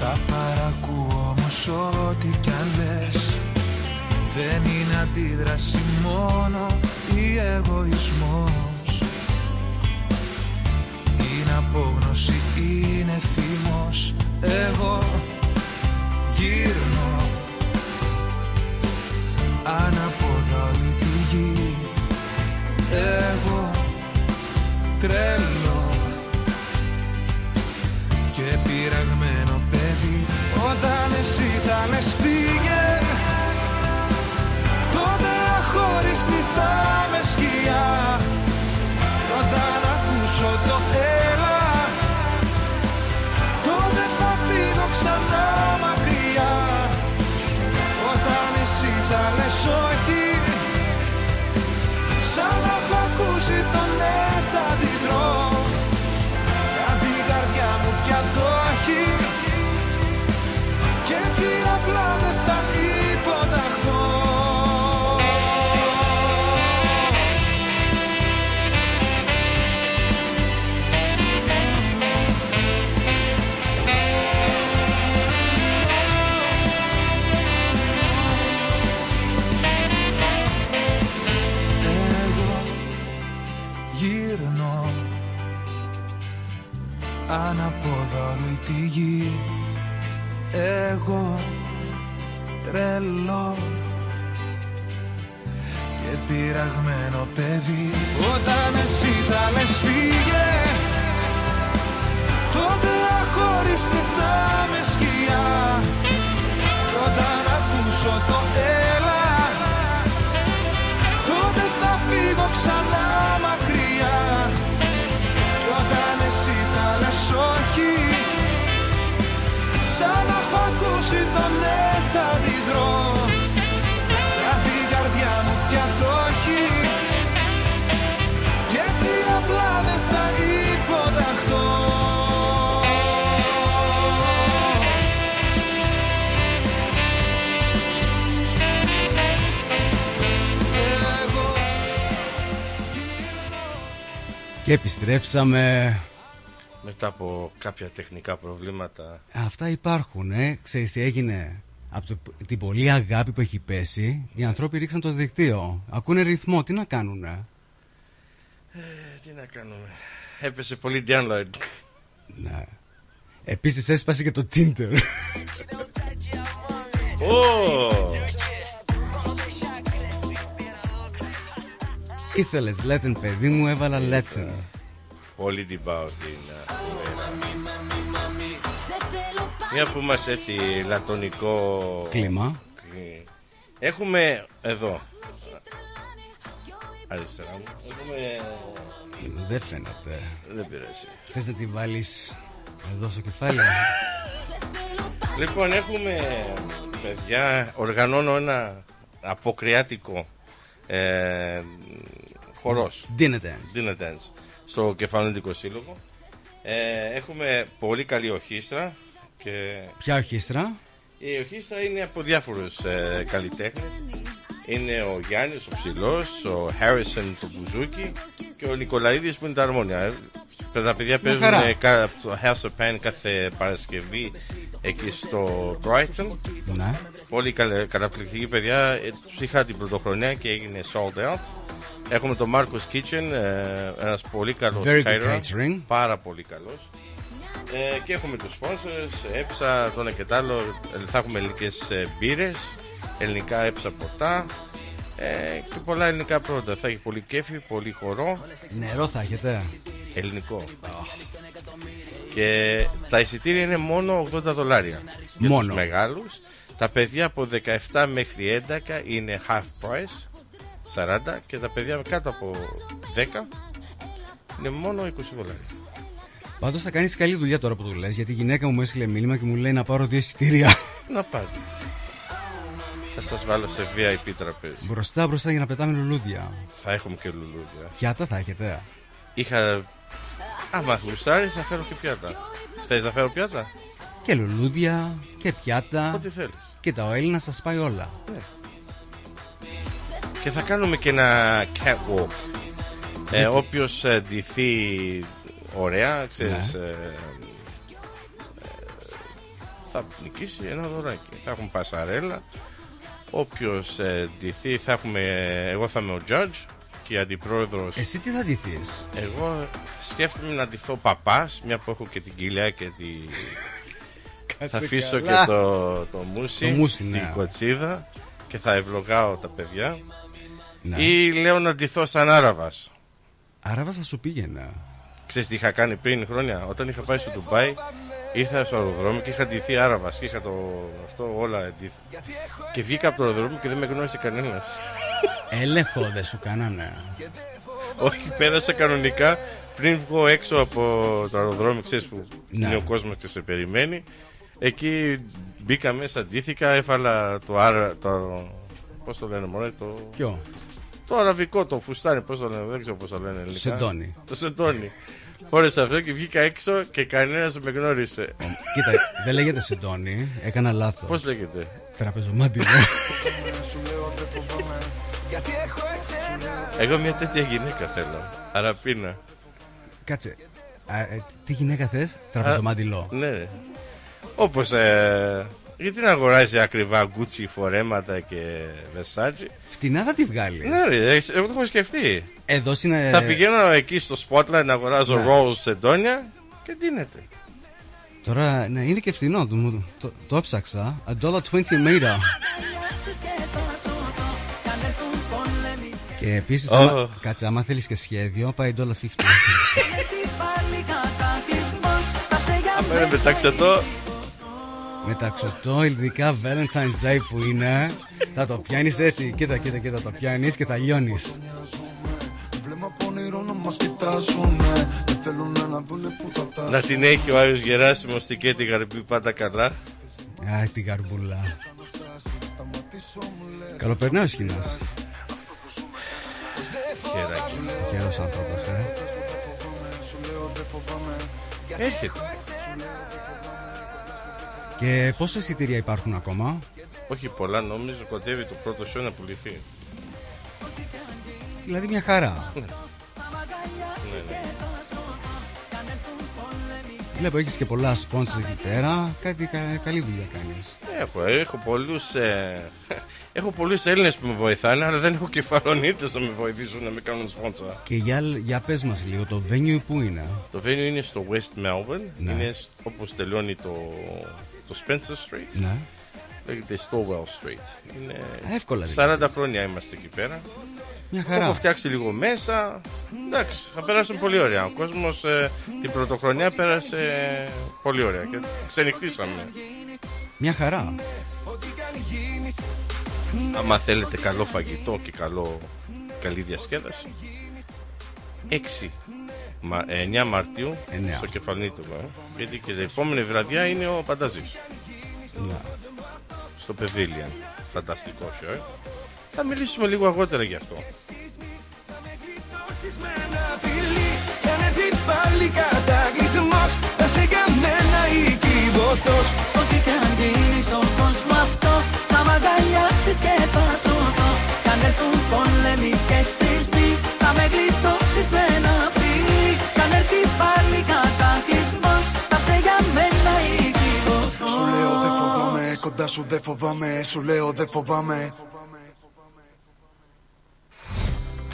Θα παρακούω όμως ό,τι κι αν λες. Δεν είναι αντίδραση μόνο ή εγωισμός. Είναι απόγνωση, είναι θυμός. Εγώ γύρνω. Αναπόδα όλη τη γη εγώ τρελό και πειραγμένο παιδί. Όταν εσύ θα λες φύγε. Τότε αχωριστή θα με σκιά. Όταν ακούσω το έλα τότε θα φύγω ξανά μακριά. Όταν εσύ θα λες όχι. Σαν να έχω ακούσει το ναι Κι έτσι απλά δεν θα υποταχθώ. Εγώ γύρνω Αναπόδα όλη τη γη Εγώ τρελό Και πειραγμένο παιδί. Όταν εσύ θα λες φύγε Τότε αχωριστή θα με σκιά. Κι όταν ακούσω το έλα τότε θα φύγω ξανά μακριά. Κι όταν εσύ θα λες όχι Σαν να έχω ακούσει το ναι θα αντιδρώ Γιατί η καρδιά μου πια το έχει. Κι έτσι απλά δεν θα υποταχθώ. Και επιστρέψαμε. Μετά από κάποια τεχνικά προβλήματα. Αυτά υπάρχουν, ε. Ξέρεις τι έγινε; Από το- την πολλή αγάπη που έχει πέσει, οι άνθρωποι ρίξαν το δικτύο. Ακούνε ρυθμό, τι να κάνουνε; Ε, τι να κάνουμε. Έπεσε πολύ download. Ναι. Επίσης έσπασε και το Tinder. Ω! Ήθελες Latin παιδί μου, έβαλα Latin. Πολύ την πάω την. α, Μια που είμαστε έτσι λατωνικό Κλίμα. κλι- Έχουμε εδώ. Αριστερά μου. Έχουμε. Δεν φαίνεται. Δεν πειράζει. Θες να τη βάλεις εδώ στο κεφάλι. Λοιπόν, έχουμε παιδιά, οργανώνω ένα αποκριάτικο ε, χορός. Dinner dance. Dinner dance. Στο κεφαλαιοντικό σύλλογο. Ε, έχουμε πολύ καλή ορχήστρα. Και Ποια ορχήστρα; η ορχήστρα είναι από διάφορους ε, καλλιτέχνες. Είναι ο Γιάννης, ο Ψηλός, ο Χάρισον το Μπουζούκι και ο Νικολαίδης που είναι τα αρμόνια. Ε, Τα παιδιά παίζουν χαρά. ε, κα- το House of Pen κάθε Παρασκευή εκεί στο Brighton. Ναι. Πολύ καλε- καταπληκτικοί παιδιά. Ε, τους είχα την πρωτοχρονιά και έγινε sold out. Έχουμε τον Marcos Kitchen, ε, ένας πολύ καλός Very good caterer. catering. Πάρα πολύ καλός. Ε, και έχουμε τους sponsors, έψα, το ένα και τ' άλλο. Ε, Θα έχουμε ελληνικές ε, μπύρες, ελληνικά έψα ποτά ε, και πολλά ελληνικά πρώτα. Θα έχει πολύ κέφι, πολύ χορό. Νερό θα έχετε. Ελληνικό. Και τα εισιτήρια είναι μόνο 80 δολάρια. Για Μόνο. τους μεγάλους. Τα παιδιά από 17 μέχρι 11 είναι half price, 40 και τα παιδιά κάτω από 10 είναι μόνο 20 δολάρια. Πάντως θα κάνεις καλή δουλειά τώρα που το λες, γιατί η γυναίκα μου μου έστειλε μήνυμα και μου λέει να πάρω δύο εισιτήρια. Να πάτε. Θα σας βάλω σε VIP τραπέζι. μπροστά μπροστά για να πετάμε λουλούδια. Θα έχουμε και λουλούδια. Πιάτα θα έχετε. Είχα... Άμα γουστάρεις να φέρω και πιάτα. Θες να φέρω πιάτα; Και λουλούδια και πιάτα. Ό,τι θέλεις. Κοίτα, ο Έλληνα θα σπάει όλα. Και θα κάνουμε και ένα catwalk. Ε, όποιος ε, ντυθεί ωραία, ξέρεις, Ναι. ε, ε, θα νικήσει ένα δωράκι. Θα έχουμε πασαρέλα. Όποιος ε, ντυθεί θα έχουμε, εγώ θα είμαι ο judge και η αντιπρόεδρος. Εσύ τι θα ντυθείς; Εγώ σκέφτομαι να ντυθώ παπάς, μια που έχω και την κοιλιά και τη... θα αφήσω καλά. και το, το μουσι, Το μουσι, την ναι. κοτσίδα και θα ευλογάω τα παιδιά. Ναι. Ή λέω να ντυθώ σαν Άραβας. Άραβας θα σου πήγαινε. Ξέρεις τι είχα κάνει πριν χρόνια, όταν είχα πάει στο Ντουμπάι, ήρθα στο αεροδρόμιο και είχα ντυθεί Άραβας και είχα το, αυτό όλα ντυθ... Και βγήκα από το αεροδρόμιο και δεν με γνώρισε κανένας. Έλεγχο δεν σου κάνανε. Όχι, πέρασα κανονικά πριν βγω έξω από το αεροδρόμιο, ξέρεις που Ναι. είναι ο κόσμος και σε περιμένει. Εκεί μπήκα μέσα, ντύθηκα, έφαλα το άρα, το, πώς το λένε μωρέ, το... Ποιο; Το αραβικό, το φουστάνι, πώς το λένε, δεν ξέρω πώς το λένε ελληνικά. Σεντόνι. Το σεντόνι. Φόρεσα αυτό και βγήκα έξω και κανένας με γνώρισε. Κοίτα, δεν λέγεται συντόνι. Έκανα λάθος. Πώς λέγεται; Τραπεζομάντιλο. Εγώ μια τέτοια γυναίκα θέλω. Αραπίνα. Κάτσε. Α, ε, τι γυναίκα θες, τραπεζομάντιλο. Α, Ναι. Όπως ε, γιατί να αγοράζει ακριβά Gucci φορέματα και Versace; Φτηνά θα τη βγάλεις. Ναι, ρε, εγώ το έχω σκεφτεί. Εδώ είναι. Θα πηγαίνω εκεί στο Spotlight να αγοράζω Ναι. Rose σεντόνια και δίνεται. Τώρα, ναι, είναι και φθηνό. Το, μου- το, το έψαξα. $1.20 meter. Και επίσης, Oh. κάτσε, άμα θέλεις και σχέδιο, πάει $1.50. Άμα είναι μεταξωτό, Μεταξωτό, ειδικά Valentine's Day που είναι, θα το πιάνεις έτσι. Κοίτα, κοίτα, κοίτα, το πιάνεις και θα λιώνεις. να την έχει ο Άριος Γεράσιμος στην Κέτη Γαρμπή πάντα καλά. Α, την καρμπούλα. Καλοπερνάει ο σκηνάς. Χεράκι. Γερός άνθρωπος, ε. Έρχεται. Και πόσα εισιτήρια υπάρχουν ακόμα; Όχι πολλά, νομίζω κοντεύει το πρώτο show να πουληθεί. Δηλαδή μια χαρά. Ναι, ναι. Βλέπω έχεις και πολλά sponsors εκεί πέρα. Κάτι κα- καλή δουλειά κάνεις. Έχω, έχω πολλούς, ε, έχω πολλούς Έλληνες που με βοηθάνε, αλλά δεν έχω κεφαλονίτες να με βοηθήσουν να με κάνουν σπόνσα. Και για, για πες μας λίγο, το venue που είναι; Το venue είναι στο West Melbourne, Ναι. είναι σ- όπως τελειώνει το, το Spencer Street. Ναι. Λέγεται Stowell Street. Είναι Εύκολα 40 χρόνια είμαστε εκεί πέρα. Μια χαρά. Έχω φτιάξει λίγο μέσα. Εντάξει, θα περάσουν πολύ ωραία. Ο κόσμος ε, την πρωτοχρονιά πέρασε πολύ ωραία και ξενυχτήσαμε. Μια χαρά. Άμα θέλετε καλό φαγητό και καλό, καλή διασκέδαση 6 Μα, 9 Μαρτίου Εννέα. στο Κεφαλνίτικο ε. Γιατί και η επόμενη βραδιά είναι ο Πανταζής Ναι. Στο Pavilion. Φανταστικό show. ε. Θα μιλήσουμε λίγο αργότερα γι' αυτό. με ένα φιλί κι αν έρθει πάλι κατακλυσμός θα σε για μένα οικειβωτός Ό,τι κι αν γίνει στον κόσμο αυτό Θα μ' αγκαλιάσεις και θα σου δω Κι αν έρθουν πόλεμοι και σεισμοί Θα με γλιτώσεις με ένα Σου λέω δεν φοβάμαι, κοντά σου δεν φοβάμαι, σου λέω δεν φοβάμαι.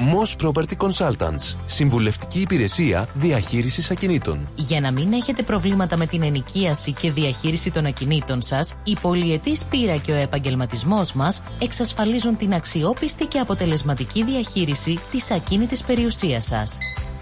Moss Property Consultants. Συμβουλευτική υπηρεσία διαχείρισης ακινήτων. Για να μην έχετε προβλήματα με την ενοικίαση και διαχείριση των ακινήτων σας, η πολυετής πείρα και ο επαγγελματισμός μας εξασφαλίζουν την αξιόπιστη και αποτελεσματική διαχείριση της ακίνητης περιουσίας σας.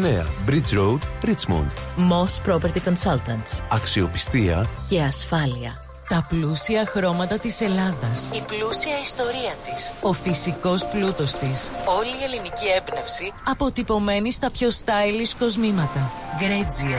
Bridge Road, Richmond. Moss Property Consultants. Αξιοπιστία Και ασφάλεια. Τα πλούσια χρώματα της Ελλάδας. Η πλούσια ιστορία της. Ο φυσικός πλούτος της. Όλη η ελληνική έμπνευση. Αποτυπωμένη στα πιο stylish κοσμήματα. Γκρέτζιο.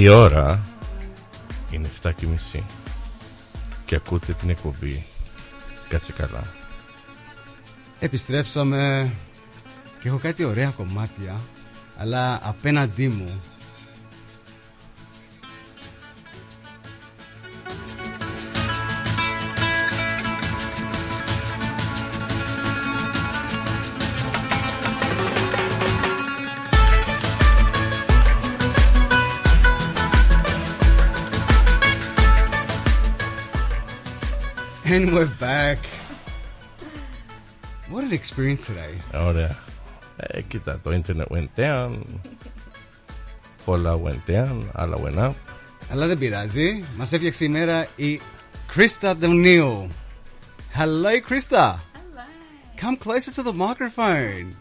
Η ώρα είναι 7 και μισή και ακούτε την εκπομπή. Κάτσε καλά. Επιστρέψαμε και έχω κάτι ωραία κομμάτια, αλλά απέναντί μου experience today. Ahora, es que tanto internet went down. Por la went down, a la went up. Hello there, Birazi. Myself, Yaximera, and Krista O'Neill. Hello, Krista. Hello. Come closer to the microphone.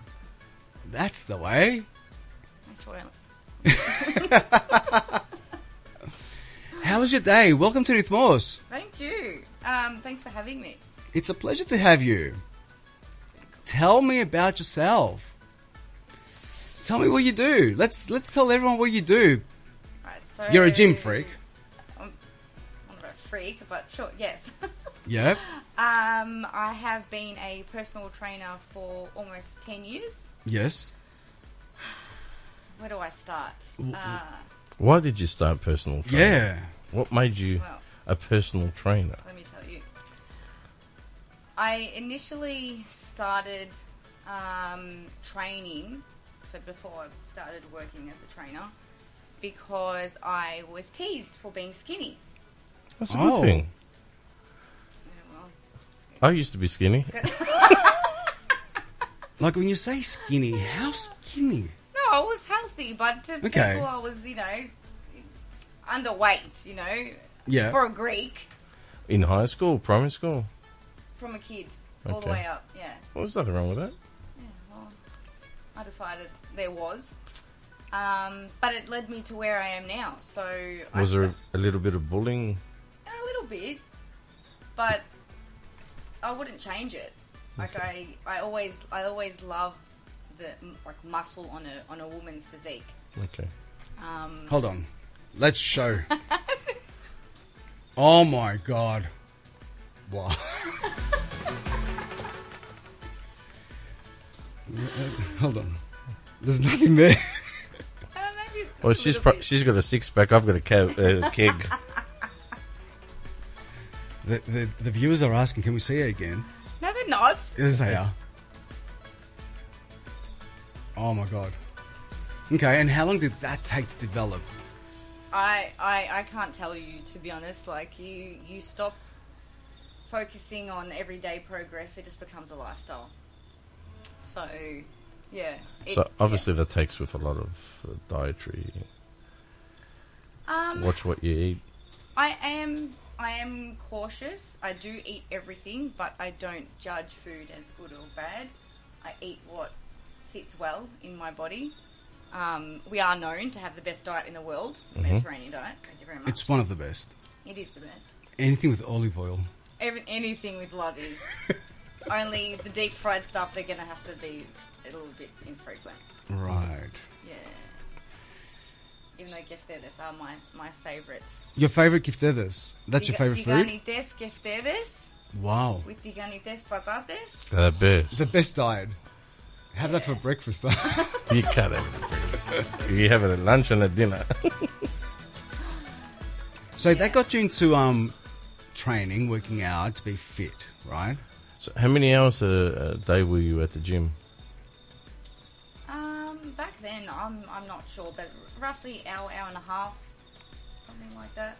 That's the way. How was your day? Welcome to Rhythmos. Thank you. Um, thanks for having me. It's a pleasure to have you. Tell me about yourself. Tell me what you do. Let's let's tell everyone what you do. Right, so You're a gym freak. I'm, I'm not a freak, but sure, yes. Yep. um, I have been a personal trainer for almost ten years. Yes. Where do I start? Uh, Why did you start personal training? Yeah. What made you Well- a personal trainer? let me tell you. I initially started um, training, so before I started working as a trainer, because I was teased for being skinny. That's a good Oh. thing. I used to be skinny. Like when you say skinny, how skinny? No, I was healthy, but to Okay. people I was, you know, underweight, you know, Yeah. for a Greek In high school, primary school. From a kid all the Okay. way up. Yeah, Well, there's nothing wrong with that. Yeah, well, I decided there was, um, but it led me to where I am now. So I Was there st- a little bit of bullying? a little bit, but I wouldn't change it. Like I, I always, I always love the m- like muscle on a on a woman's physique. Okay. Um, Hold on. Let's show. oh my god. Wow. Hold on. There's nothing there. Well, she's pro- she's got a six pack. I've got a ca- uh, keg. The, the the viewers are asking, can we see it again? No, they're not. Yes, they are. Oh my god. Okay, and how long did that take to develop? I, I I can't tell you to be honest. Like you you stop focusing on everyday progress, it just becomes a lifestyle. So yeah. It, so obviously that takes with a lot of uh, dietary. um, Watch what you eat. I am I am cautious. I do eat everything, but I don't judge food as good or bad. I eat what sits well in my body. Um, we are known to have the best diet in the world, Mhm. Mediterranean diet. Thank you very much. It's one of the best. It is the best. Anything with olive oil. Every, anything with lovey. Only the deep fried stuff they're going to have to be a little bit infrequent. Right. Yeah. Even though giftedes are my, my favourite. Your favorite giftedes? That's your favorite food? Tiganites giftedes Wow. with tiganites patates. The best. The best diet. Have that for breakfast. Though. You can't have it. You have it at lunch and at dinner. so that got you into um training, working out to be fit, right? So how many hours a, a day were you at the gym? Um, back then, I'm, I'm not sure, but roughly hour, hour and a half, something like that.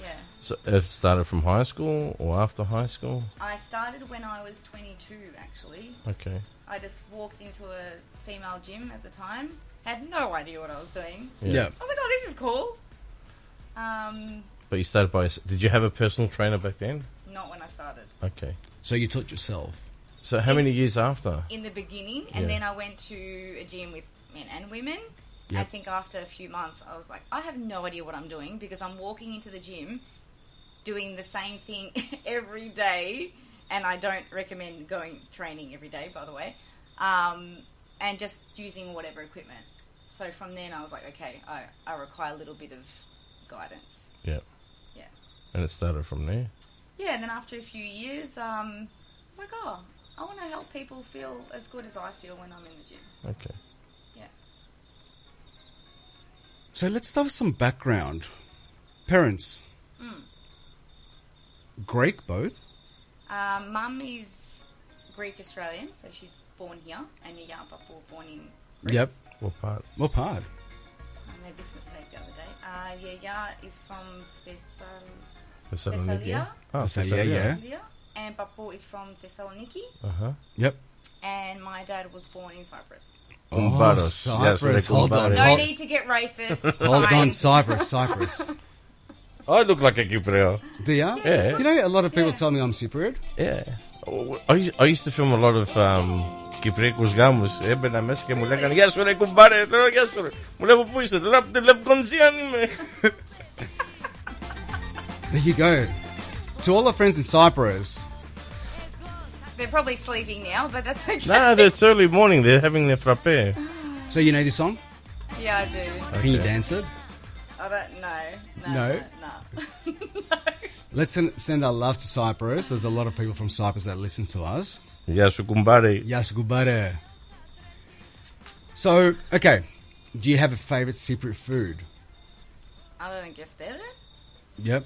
Yeah. So it started from high school or after high school? I started when I was 22, actually. Okay. I just walked into a female gym at the time. Had no idea what I was doing. Yeah. Yeah. I was like, oh, this is cool. Um, But you started by. Did you have a personal trainer back then? not when I started. Okay. So you taught yourself. So how many years after? In the beginning, and Yeah. then I went to a gym with men and women. I Yep. think after a few months, I was like, I have no idea what I'm doing because I'm walking into the gym doing the same thing every day, and I don't recommend going training every day, by the way, um, and just using whatever equipment. so from then I was like, okay, I, I require a little bit of guidance. Yeah. Yeah. And it started from there. Yeah, and then after a few years, um, it's like, oh, I want to help people feel as good as I feel when I'm in the gym. Okay. Yeah. So let's start with some background. Parents, Mm. Greek both. Um, Mum is Greek Australian, so she's born here, and Yaya and Papa were born in Greece. Yep. What part? What part? I made this mistake the other day. Uh, Yaya is from Thessal- Thessaloniki. Thessalia. Ah, Thessalia, Thessalia. yeah. Thessalia, and Papa is from Thessaloniki, Uh huh. Yep. and my dad was born in Cyprus. Kumbaros. Oh, Yes, Cyprus. they're Hold on. Kumbaros. No Hold- need to get racist. It's Hold fine. on, Cyprus, Cyprus. I look like a Cypriot. Do ya? Yeah. You know, a lot of people tell me I'm Cypriot. Yeah. I used, I used to film a lot of um, Κυπριακούς γάμους. Έμπαινα μέσα και μου λέγανε Γεια σου ρε κουμπάρε. Λέω Γεια σου ρε. Μου λέω πού είσαι. Λέω από τη Λευκονσία είμαι. There you go. To all our friends in Cyprus. They're probably sleeping now, but that's okay. No, it's early morning. They're having their frappe. So you know this song? Yeah, I do. Can you dance it? I don't know. No. No. no. no. Let's send, send our love to Cyprus. There's a lot of people from Cyprus that listen to us. Yasukumbare. Yasukumbare. So, okay. Do you have a favorite secret food? Other than gift? Yep.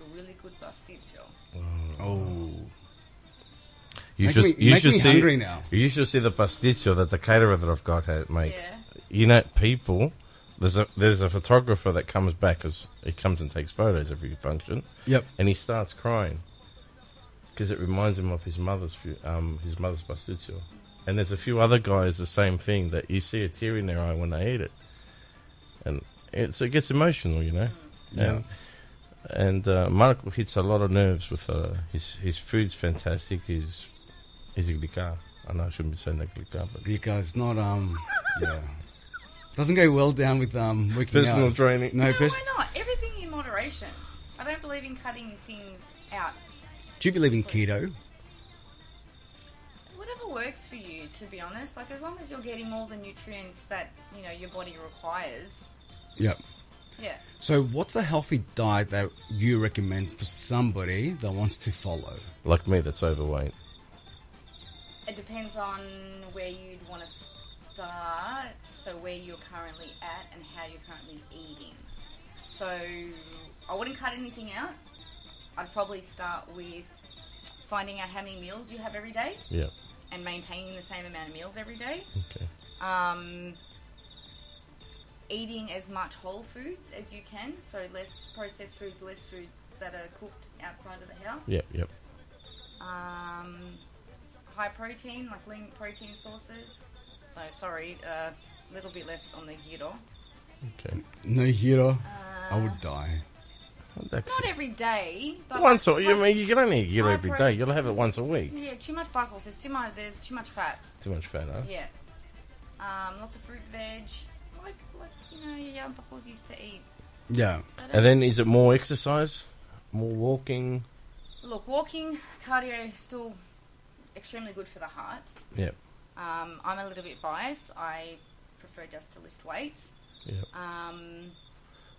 Yaya used to make a really good pasticcio. Oh. You Make should, me- you make should me see, hungry now. You should see the pasticcio that the caterer that I've got has, makes. Yeah. You know, people. There's a there's a photographer that comes back because he comes and takes photos every function. Yep. And he starts crying because it reminds him of his mother's um his mother's pasticcio. And there's a few other guys the same thing that you see a tear in their eye when they eat it, and it's it gets emotional, you know. Yeah. And, and uh, Marco hits a lot of nerves with uh, his his food's fantastic. His his glika. I know I shouldn't be saying that glika, but Glika is not, um, yeah. Doesn't go well down with um, working Personal out. training. No, No, pers- why not? Everything in moderation. I don't believe in cutting things out. Do you believe in keto? Whatever works for you, to be honest. Like as long as you're getting all the nutrients that you know your body requires. Yep. Yeah. So, what's a healthy diet that you recommend for somebody that wants to follow? like me, that's overweight. It depends on where you'd want to start, so where you're currently at and how you're currently eating. So I wouldn't cut anything out. I'd probably start with finding out how many meals you have every day Yeah. and maintaining the same amount of meals every day. Okay. Um, eating as much whole foods as you can, so less processed foods, less foods that are cooked outside of the house. Yep. Yep. Um, high protein, like lean protein sources. So sorry, a little bit less on the gyro. Okay. No hero. I Uh, would die. That's Not every day, but once like, a, you mean you can only eat gyro high every pro- day. You'll have it once a week. Yeah, too much buckles. There's too much. There's too much fat. Too much fat, huh? Yeah. Um, lots of fruit, veg, like like you know your young buckles used to eat. Yeah. And then is it more exercise, more walking? Look, walking, cardio is still extremely good for the heart. Yep. Um, I'm a little bit biased. I prefer just to lift weights. Yep. Um,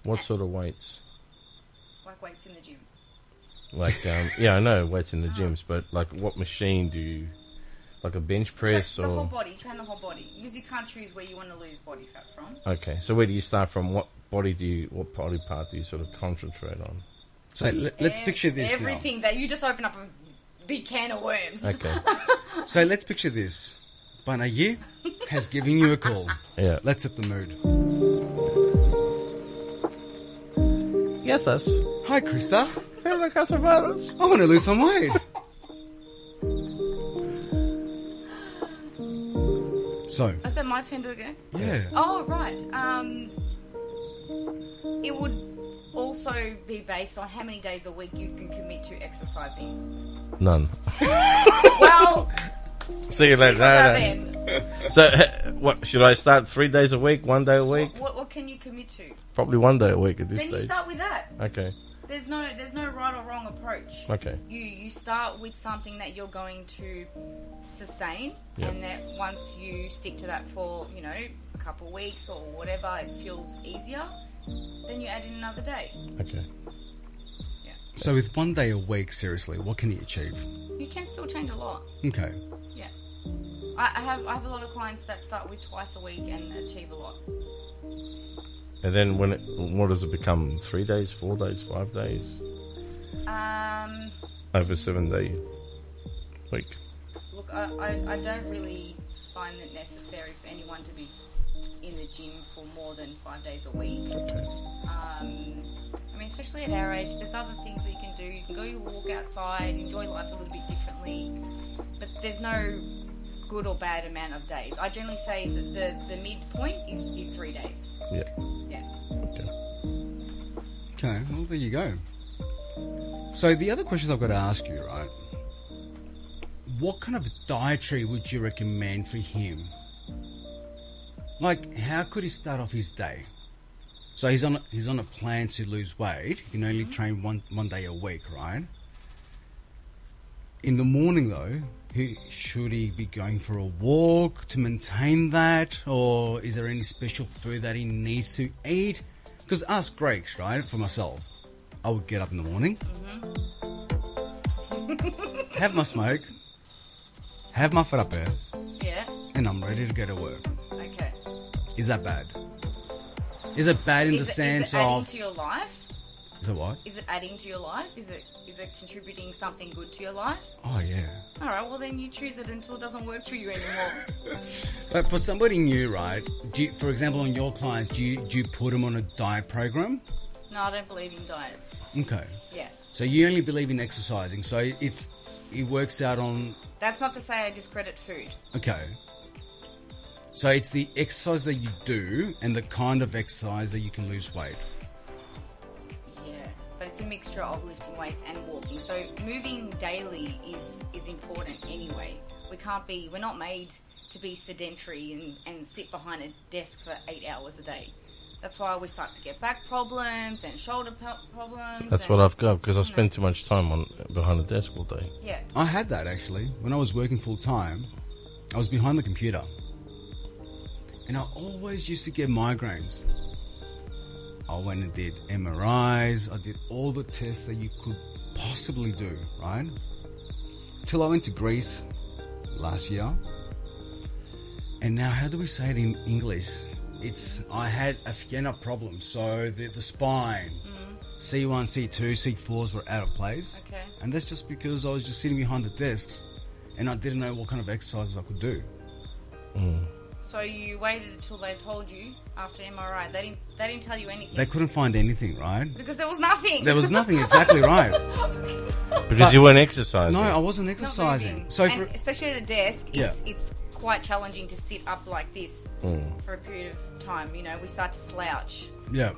What sort of weights? like weights in the gym. Like, um, yeah, I know weights in the gyms, but like, what machine do you? like a bench press or the whole body. Train the whole body. you usually choose where you want to lose body fat from. Okay, so where do you start from? What body do you? What body part do you sort of concentrate on? So let, us picture this. Everything now. that you just open up a big can of worms. Okay. so let's picture this. Banayi has given you a call. Yeah. Let's hit the mood. Yes, us. Hi, Krista. Hello, Casavarus. I want to lose some weight. So, Is that my turn to go? yeah. Oh right. Um, it would also be based on how many days a week you can commit to exercising. None. Well, See you later. Well, then. So, what should I start? Three days a week, one day a week? what what can you commit to? Probably one day a week at this Then you stage. start with that. Okay. There's no there's no right or wrong approach. Okay. You you start with something that you're going to sustain, Yep. and that once you stick to that for you know a couple weeks or whatever, it feels easier. Then you add in another day. Okay. Yeah. So with one day a week, seriously, what can he achieve? You can still change a lot. Okay. Yeah. I, I have I have a lot of clients that start with twice a week and achieve a lot. And then when it, what does it become? Three days, four days, five days? Um, Over seven day week. look, I, I, I don't really find it necessary for anyone to be in the gym for more than five days a week. Um, I mean, especially at our age, there's other things that you can do. You can go walk outside, enjoy life a little bit differently, but there's no good or bad amount of days. I generally say that the, the midpoint is, is three days. Yeah. Yeah. Okay, well, there you go. So, the other questions I've got to ask you, right? What kind of dietary would you recommend for him? Like, how could he start off his day? So he's on a, he's on a plan to lose weight. He can only mm-hmm. train one one day a week, right? In the morning, though, he, should he be going for a walk to maintain that, or is there any special food that he needs to eat? Because us Greeks, right, for myself, I would get up in the morning, mm-hmm. have my smoke, have my frappe, Yeah. and I'm ready to go to work. Okay. Is that bad? Is it bad in is the it, sense is it adding of? to your life? Is it what? Is it adding to your life? Is it is it contributing something good to your life? Oh yeah. All right. Well, then you choose it until it doesn't work for you anymore. But for somebody new, right? Do you, for example, on your clients, do you do you put them on a diet program? no, I don't believe in diets. Okay. Yeah. So you only believe in exercising. So it's it works out on That's not to say I discredit food. okay. So it's the exercise that you do and the kind of exercise that you can lose weight. Yeah. But it's a mixture of lifting weights and walking. So moving daily is is important anyway. We can't be. We're not made to be sedentary and, and sit behind a desk for eight hours a day. That's why we start to get back problems and shoulder po- problems. That's and- what I've got because I you know. spend too much time on behind a desk all day. Yeah. I had that actually when I was working full time. I was behind the computer, and I always used to get migraines. I went and did MRIs. I did all the tests that you could possibly do, right? Till I went to Greece last year. And now, how do we say it in English? It's I had a Fiena problem, so the the spine, C1, C2, C4s were out of place. Okay. And that's just because I was just sitting behind the desks and I didn't know what kind of exercises I could do. Mm. So you waited until they told you after MRI. They didn't. They didn't tell you anything. They couldn't find anything, right? because there was nothing. There was nothing, exactly right. Because But- you weren't exercising. No, I wasn't exercising. So and for especially at a desk, Yeah. it's it's quite challenging to sit up like this Mm. for a period of time. You know, we start to slouch. yeah.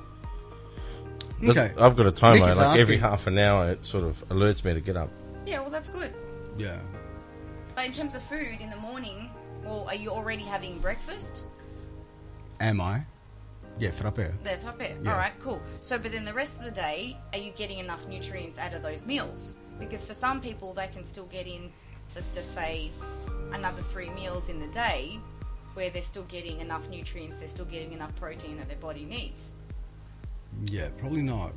Does- Okay. I've got a timer. Nick is Like every half an hour, it sort of alerts me to get up. Yeah, well, that's good. Yeah. But in terms of food in the morning, well, are you already having breakfast? Am I? Yeah, frappe. There, frappe. Yeah. All right, cool. So, but then the rest of the day, are you getting enough nutrients out of those meals? Because for some people, they can still get in, let's just say, another three meals in the day, where they're still getting enough nutrients, they're still getting enough protein that their body needs. Yeah, probably not.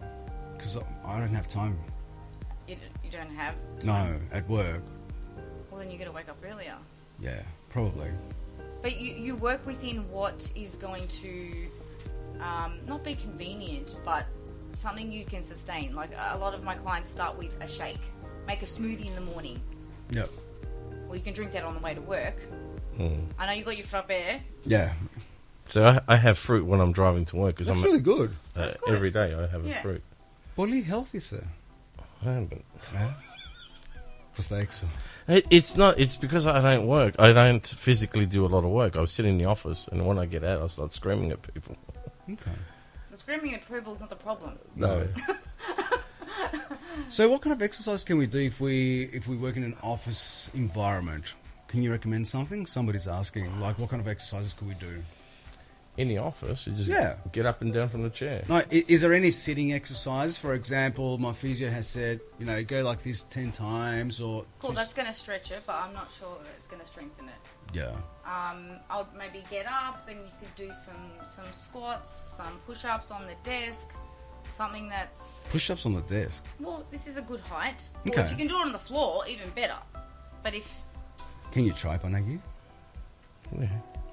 Because I don't have time. You, you don't have. No, at work. Well, then you got to wake up earlier. Yeah, Probably. But you, you work within what is going to um, not be convenient, but something you can sustain. Like a lot of my clients start with a shake, make a smoothie in the morning. Yep. Well, you can drink that on the way to work. Mm. I know you got your frappe. Yeah. So I, I have fruit when I'm driving to work because I'm really good. Uh, That's good. every day I have Yeah. a fruit. Well, healthy, sir. I haven't. Prosteikso. Prosthex. It, it's not. It's because I don't work. I don't physically do a lot of work. I sit in the office, and when I get out, I start screaming at people. Okay. The screaming approval is not the problem. No. So, what kind of exercise can we do if we if we work in an office environment? Can you recommend something? Somebody's asking, like, what kind of exercises could we do? In the office. You just Yeah. get up and down from the chair. No, is there any sitting exercises? For example, my physio has said, you know, go like this 10 times or. Cool, that's going to stretch it, but I'm not sure that it's going to strengthen it. Yeah. Um, I'll maybe get up and you could do some some squats, some push-ups on the desk, something that's Push ups on the desk. well. This is a good height. Or Okay. if you can do it on the floor, even better. But if Can you try, Panagi?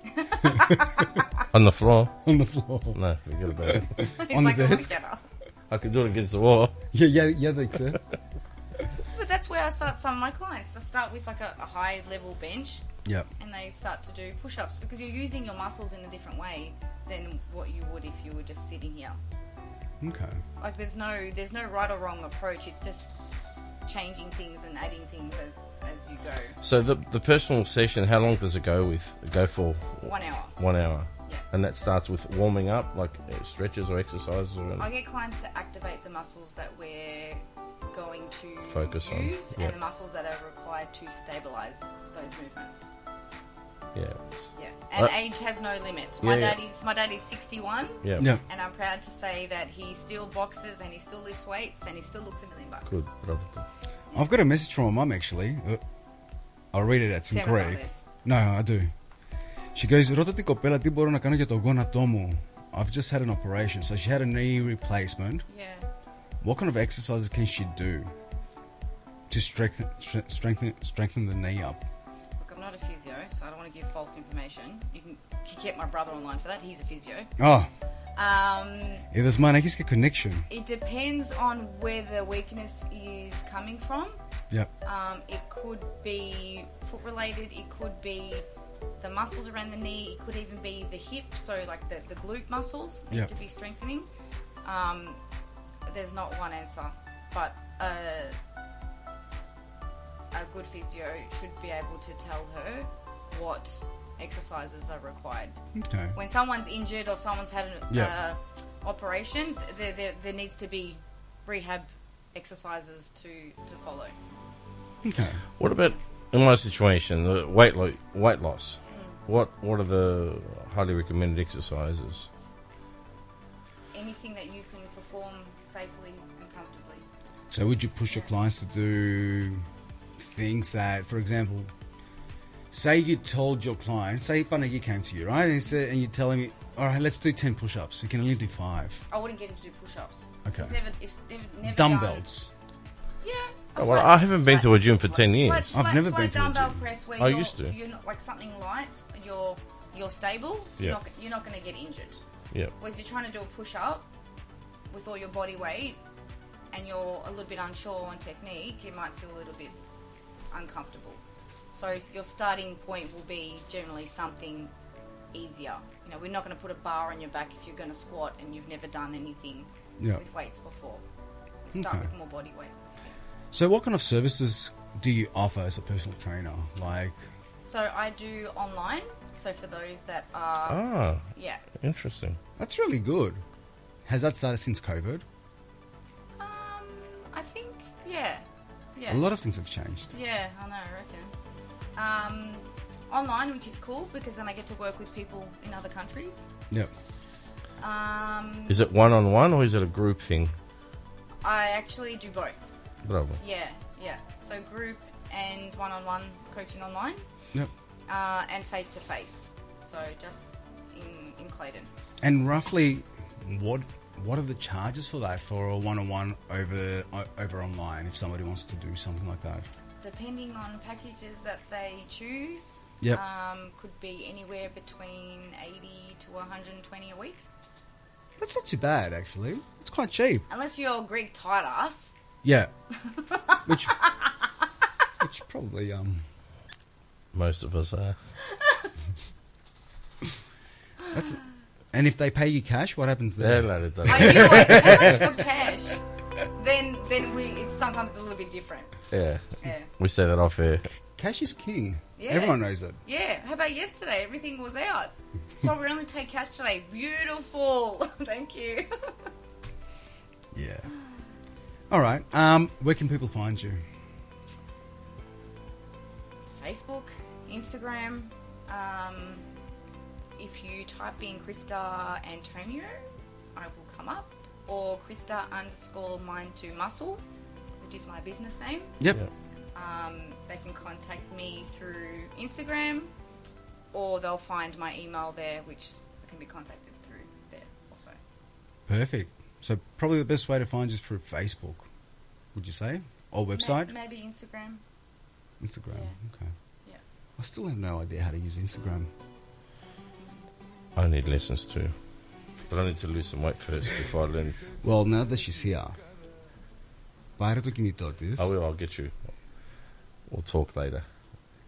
On the floor. On the floor. No, forget about it. He's On the like, "I wanna desk? get up." I could do it against the wall. Yeah, yeah, yeah, they do. But that's where I start some of my clients. I start with like a, a high level bench. Yep. And they start to do push ups because you're using your muscles in a different way than what you would if you were just sitting here. Okay. Like there's no there's no right or wrong approach. It's just changing things and adding things as as you go. So the the personal session, how long does it go with? Go for One hour. One hour. Yeah. And that starts with warming up, like uh, stretches or exercises or anything? I get clients to activate the muscles that we're going to Focus on, use yeah. and the muscles that are required to stabilize those movements. Yeah. Yeah, and Uh, age has no limit. My Yeah, yeah. daddy's my daddy's 61. Yeah. Yeah. And I'm proud to say that he still boxes and he still lifts weights and he still looks a million bucks. Good, brother. I've got a message from my mum actually. Uh, I'll read it. It's in Say about Greek. this. No, I do. She goes, ρώτα την κοπέλα τι μπορώ να κάνω για το γόνατό μου. I've just had an operation. So she had a knee replacement. Yeah. What kind of exercises can she do to strengthen stre- strengthen strengthen the knee up? physio, so I don't want to give false information. You can, you can get my brother online for that. He's a physio. Oh. Um, yeah, there's money, I guess, a connection. It depends on where the weakness is coming from. Yep. Um, it could be foot related. It could be the muscles around the knee. It could even be the hip. So like the, the glute muscles need yep. to be strengthening. Um, there's not one answer, but uh, a good physio should be able to tell her what exercises are required. Okay. When someone's injured or someone's had an Yep. uh, operation, there, there, there needs to be rehab exercises to, to follow. Okay. What about in my situation, the weight lo- weight loss? What what are the highly recommended exercises? Anything that you can perform safely and comfortably. So would you push your clients to do things that, for example, say you told your client, say Panagi came to you, right, and he said, and you're telling me, all right, let's do ten push-ups. You can only do five. I wouldn't get him to do push-ups. Okay. It's never, it's never, never Dumbbells. Done. Yeah. Oh, well, I haven't been to a gym for ten years. Like, like, like dumbbell press where I you're, used to. You're not, like something light. You're you're stable. You're Yeah. not you're not going to get injured. Yeah. Whereas you're trying to do a push up with all your body weight, and you're a little bit unsure on technique, you might feel a little bit uncomfortable. So your starting point will be generally something easier. You know, we're not going to put a bar on your back if you're going to squat and you've never done anything Yeah. with weights before. We'll start Okay. with more body weight. So what kind of services do you offer as a personal trainer? Like, So I do online. So for those that are Ah, yeah, interesting. that's really good. Has that started since COVID? Um, I think yeah, yeah. A lot of things have changed. Yeah, I know. I reckon. Um, online, which is cool because then I get to work with people in other countries. Yep. Um, Is it one on one or is it a group thing? I actually do both. Bravo. Yeah, yeah. So group and one-on-one coaching online, Yep. uh, and face-to-face. So just in in Clayton. And roughly, what what are the charges for that for a one-on-one over o- over online? If somebody wants to do something like that. Depending on packages that they choose, Yep. um, could be anywhere between 80 to 120 a week. That's not too bad, actually. It's quite cheap. Unless you're a Greek tight ass. Yeah. which which probably um Most of us are. that's and if they pay you cash, what happens there? Yeah, no, it doesn't. I knew like, how much for cash? Then, then we it's sometimes a little bit different. Yeah. Yeah. We say that off air. Cash is king. Yeah. Everyone knows it. Yeah. How about yesterday? Everything was out, so we only take cash today. Beautiful. Thank you. Yeah. All right. Um, where can people find you? Facebook, Instagram, um, if you type in Krista Antonio, I will come up, or Krista underscore mind to muscle, which is my business name. Yep. Um, they can contact me through Instagram, or they'll find my email there, which can be contacted through there also. Perfect. So probably the best way to find you is through Facebook, would you say? Or website? May- maybe Instagram. Instagram. Okay. Yeah. I still have no idea how to use Instagram. I need lessons too. But I need to lose some weight first before I learn. Well, now that she's here, πάρε το κινητό της. I will, I'll get you. We'll talk later.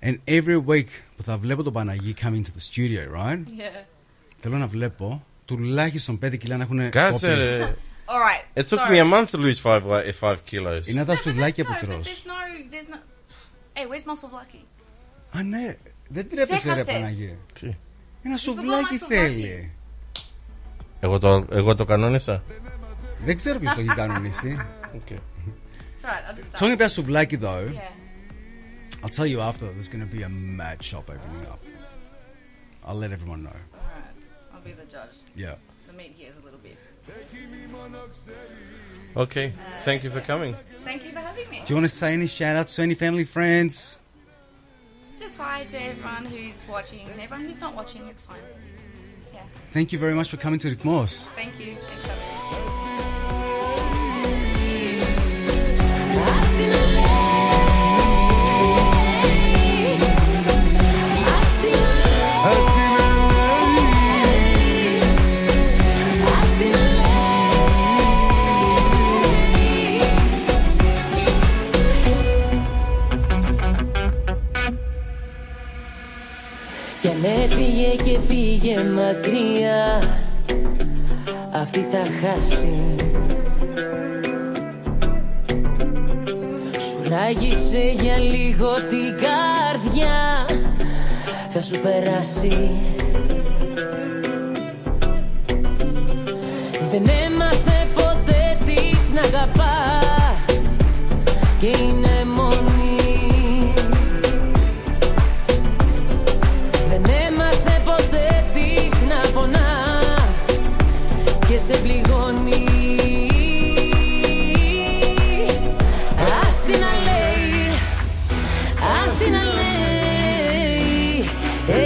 And every week που θα βλέπω τον Παναγί coming to the studio, right? Yeah. Θέλω να βλέπω τουλάχιστον 5 κιλά να έχουν Κάτσε ρε. All right. It took sorry. me a month to lose five wa- five kilos. Είναι τα σουβλάκια που No, but τρως. there's no, there's no. Hey, where's Muscle Lucky? Α, ναι. Δεν τρέπεσαι ρε Ξέχασες. Παναγί. Τι. Ένα σουβλάκι σουβλάκι. θέλει. Εγώ το, εγώ το κανόνισα. Δεν ξέρω ποιος το έχει κανονίσει. Okay. It's alright, I'll just start. Talking about σουβλάκι though, Yeah. I'll tell you after there's going to be a mad shop opening up. I'll let everyone know. Alright. I'll be the judge. Yeah. The meat here is a little bit. Okay. Thank you for coming. Thank you for having me. Do you want to say any shout outs to any family friends? Just hi to everyone who's watching and everyone who's not watching, it's fine. Yeah. Thank you very much for coming to Rhythmos. Thank you. Thanks Κι αν έφυγε και πήγε μακριά Αυτή θα χάσει. Σου ράγισε για λίγο την καρδιά Θα σου περάσει. Δεν έμαθε ποτέ της να αγαπά Και είναι σε πληγώνει. Ας την να λέει, ας την να λέει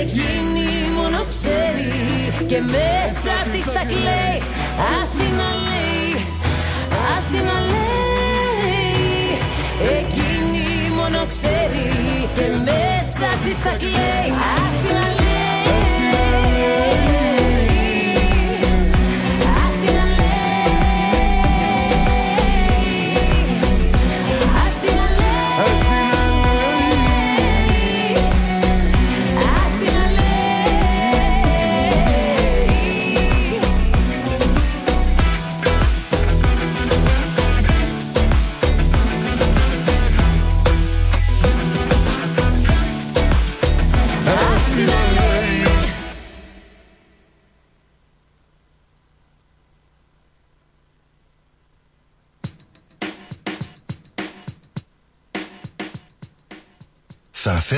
Εκείνη μόνο ξέρει και μέσα της τα κλαίει. Ας την να λέει, ας την να λέει Εκείνη μόνο ξέρει και μέσα της τα κλαίει. Ας την να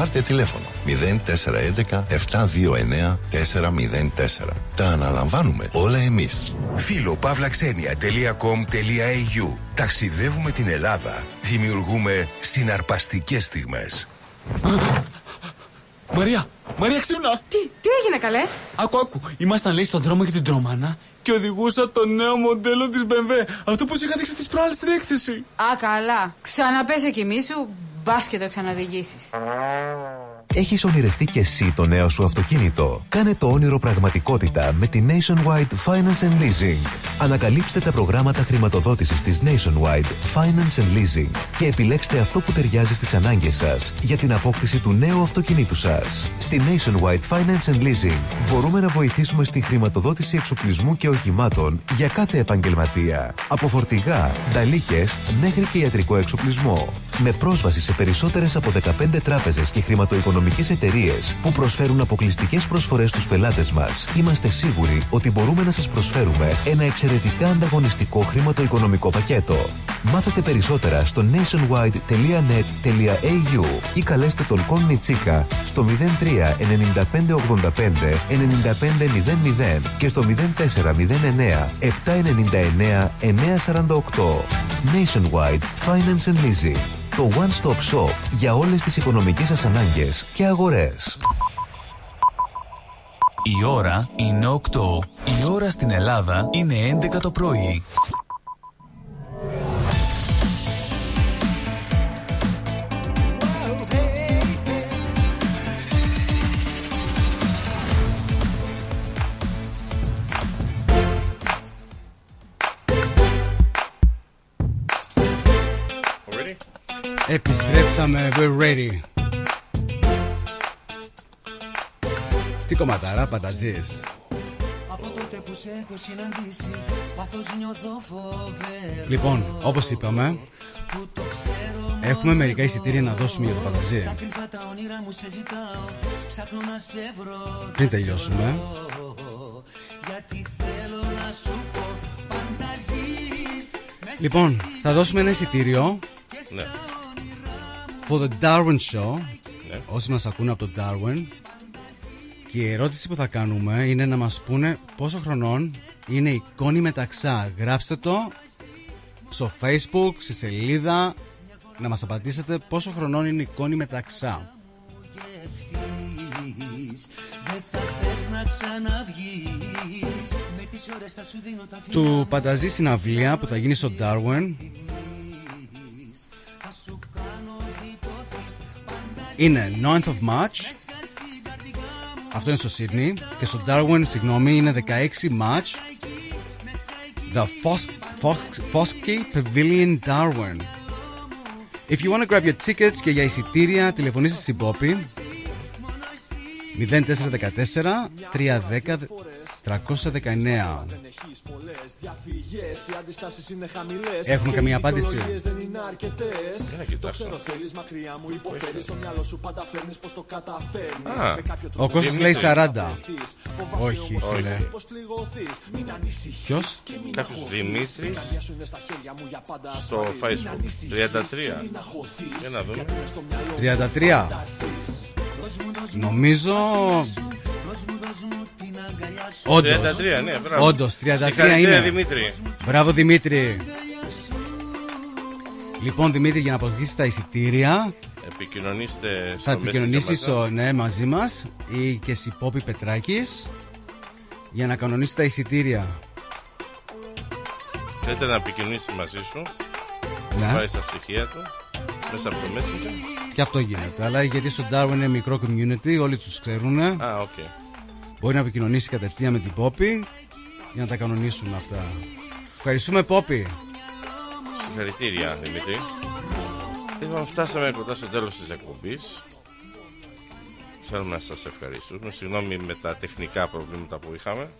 Πάρτε τηλέφωνο 0411 729 404. Τα αναλαμβάνουμε όλα εμείς. Φίλο παύλαξενια.com.au Ταξιδεύουμε την Ελλάδα. Δημιουργούμε συναρπαστικές στιγμές. Μαρία, Μαρία ξύπνα! Τι, τι έγινε καλέ; Άκου, άκου. Ήμασταν λέει στον δρόμο για την τρομάνα και οδηγούσα το νέο μοντέλο της BMW. Αυτό που σου είχα δείξει τη προάλλη στην έκθεση. Α, καλά. Ξαναπέσε κι εμεί σου, μπα και το ξαναδηγήσει. Έχεις ονειρευτεί και εσύ το νέο σου αυτοκίνητο. Κάνε το όνειρο πραγματικότητα με τη Nationwide Finance and Leasing. Ανακαλύψτε τα προγράμματα χρηματοδότησης της Nationwide Finance and Leasing και επιλέξτε αυτό που ταιριάζει στις ανάγκες σας για την απόκτηση του νέου αυτοκινήτου σας. Στη Nationwide Finance and Leasing μπορούμε να βοηθήσουμε στη χρηματοδότηση εξοπλισμού και οχημάτων για κάθε επαγγελματία. Από φορτηγά, νταλίκες μέχρι και ιατρικό εξοπλισμό. Με πρόσβαση σε περισσότερες από 15 τράπεζες και χρηματοοικονομικές εταιρείες που προσφέρουν αποκλειστικές προσφορές στους πελάτες μας, είμαστε σίγουροι ότι μπορούμε να σας προσφέρουμε ένα εξαιρετικά ανταγωνιστικό χρηματοοικονομικό πακέτο. Μάθετε περισσότερα στο nationwide.net.au ή καλέστε τον Κον Νιτσίκα στο 03 95 85 9500 και στο 0409 799 948. Nationwide Finance and Leasing. Το One Stop Shop για όλες τις οικονομικές σας ανάγκες και αγορές. Η ώρα είναι 8. Η ώρα στην Ελλάδα είναι 11 το πρωί. Επιστρέψαμε, we're ready. Τι κομματάρα, πανταζείς. Από τότε που σε έχω συναντήσει, πάθος νιώθω φοβερός. Λοιπόν, όπως είπαμε, Που το ξέρω έχουμε μερικά εισιτήρια να δώσουμε για το πανταζή. Στα κρυφά τα όνειρα μου σε ζητάω, ψάχνω να σε βρω. Πριν τελειώσουμε. Γιατί θέλω να σου πω, πάντα ζεις μέσα Λοιπόν, θα δώσουμε ένα εισιτήριο Ναι. For the Darwin Show. Ναι. Όσοι μας ακούνε από το Darwin. Και η ερώτηση που θα κάνουμε είναι να μας πούνε πόσο χρονών είναι η Κόνη Μεταξά. Γράψτε το στο Facebook, στη σελίδα, να μας απαντήσετε πόσο χρονών είναι η Κόνη Μεταξά. γευτείς. Δεν θα θες να ξαναβγείς Με τις ώρες θα σου δίνω τα φιλιά Του Πανταζή συναυλία που θα γίνει στο Darwin είναι 9th of March. Αυτό είναι στο Sydney. Και στο Darwin, συγγνώμη, είναι 16 March. The Fos Fos Foskey Pavilion Darwin. If you want to grab your tickets και για εισιτήρια, τηλεφωνήστε στην Poppy 0414 310 319. Έχουμε καμία απάντηση. Α, Ο Κώστας λέει 40. Όχι, φίλε. Ποιος; Κάποιος Δημήτρης στο Facebook. 33. Για να δούμε. 33. Νομίζω. Όντως. 33, ναι, μπράβο. Όντως, 33 Συγχαρητήρια, είναι. Δημήτρη. Μπράβο, Δημήτρη. Λοιπόν, Δημήτρη, για να αποκτήσει τα εισιτήρια, Επικοινωνήστε στο θα επικοινωνήσεις Messenger μας. ναι, μαζί μας ή και εσύ Πόπη Πετράκης για να κανονίσεις τα εισιτήρια. Θέλετε να επικοινωνήσεις μαζί σου. Ναι. Βάζει τα στοιχεία του μέσα από το Messenger. Και αυτό γίνεται. Αλλά γιατί στο Darwin είναι μικρό community, όλοι τους ξέρουν. Α, οκ. Μπορεί να επικοινωνήσει κατευθείαν με την Πόπη για να τα κανονίσουν αυτά. Ευχαριστούμε, Πόπη. Συγχαρητήρια, Δημήτρη. Λοιπόν, φτάσαμε κοντά στο τέλος της εκπομπής. Θέλουμε να σας ευχαριστούμε. Συγγνώμη με τα τεχνικά προβλήματα που είχαμε.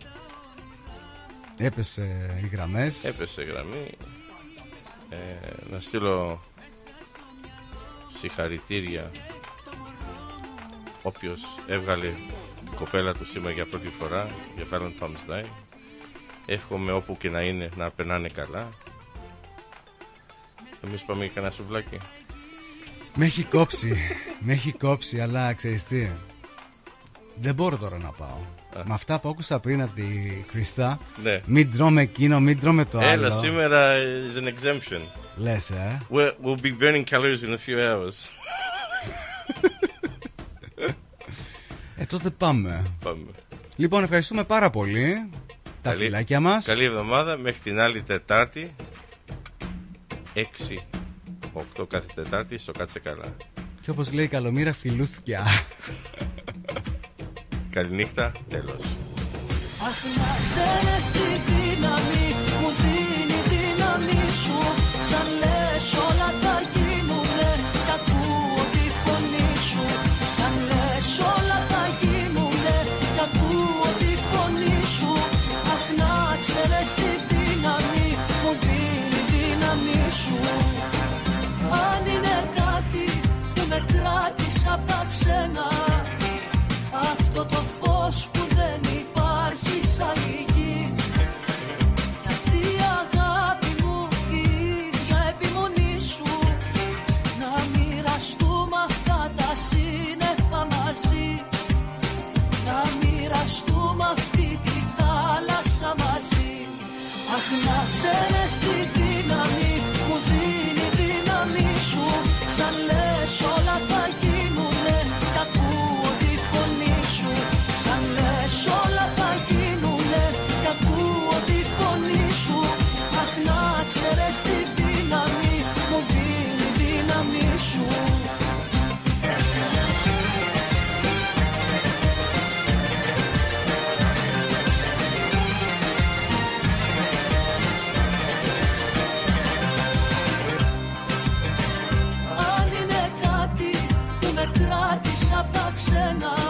Έπεσε οι γραμμές. Έπεσε η γραμμή. Ε, να στείλω συγχαρητήρια όποιος έβγαλε την κοπέλα του σήμερα για πρώτη φορά για Valentine's Day. Εύχομαι όπου και να είναι να περνάνε καλά. Εμείς πάμε για κανένα σουβλάκι. Με έχει κόψει. Με έχει κόψει, αλλά ξέρεις τι. Δεν μπορώ τώρα να πάω. Με αυτά που άκουσα πριν από τη Κριστά. Ναι. Μην τρώμε εκείνο, μην τρώμε το Έλα, άλλο. σήμερα is an exemption. Λες, ε. We'll, we'll be burning calories in a few hours. Ε, τότε πάμε. Πάμε. Λοιπόν, ευχαριστούμε πάρα πολύ. Τα Καλή- φυλάκια μας. Καλή εβδομάδα μέχρι την άλλη Τετάρτη. 6-8 κάθε Τετάρτη στο Κάτσε Καλά. Και όπως λέει η Καλομήρα φιλούθκια. Καληνύχτα, τέλος. Αχ να ξέρεις τη δύναμη Μου δίνει η δύναμη σου. Σαν λες όλα θα γίνουνε Κι ακούω τη φωνή σου. Σαν λες όλα θα γίνουνε Κι ακούω τη φωνή σου. Αχ να ξέρεις τη δύναμη Μου δίνει η δύναμη σου. Αν είναι κάτι που με κράτησε απ' τα ξένα αυτό το φως που δεν υπάρχει σαν η γη Κι αυτή η αγάπη μου η ίδια επιμονή σου Να μοιραστούμε αυτά τα σύννεφα μαζί. Να μοιραστούμε αυτή τη θάλασσα μαζί. Αχ να ξέρεις τι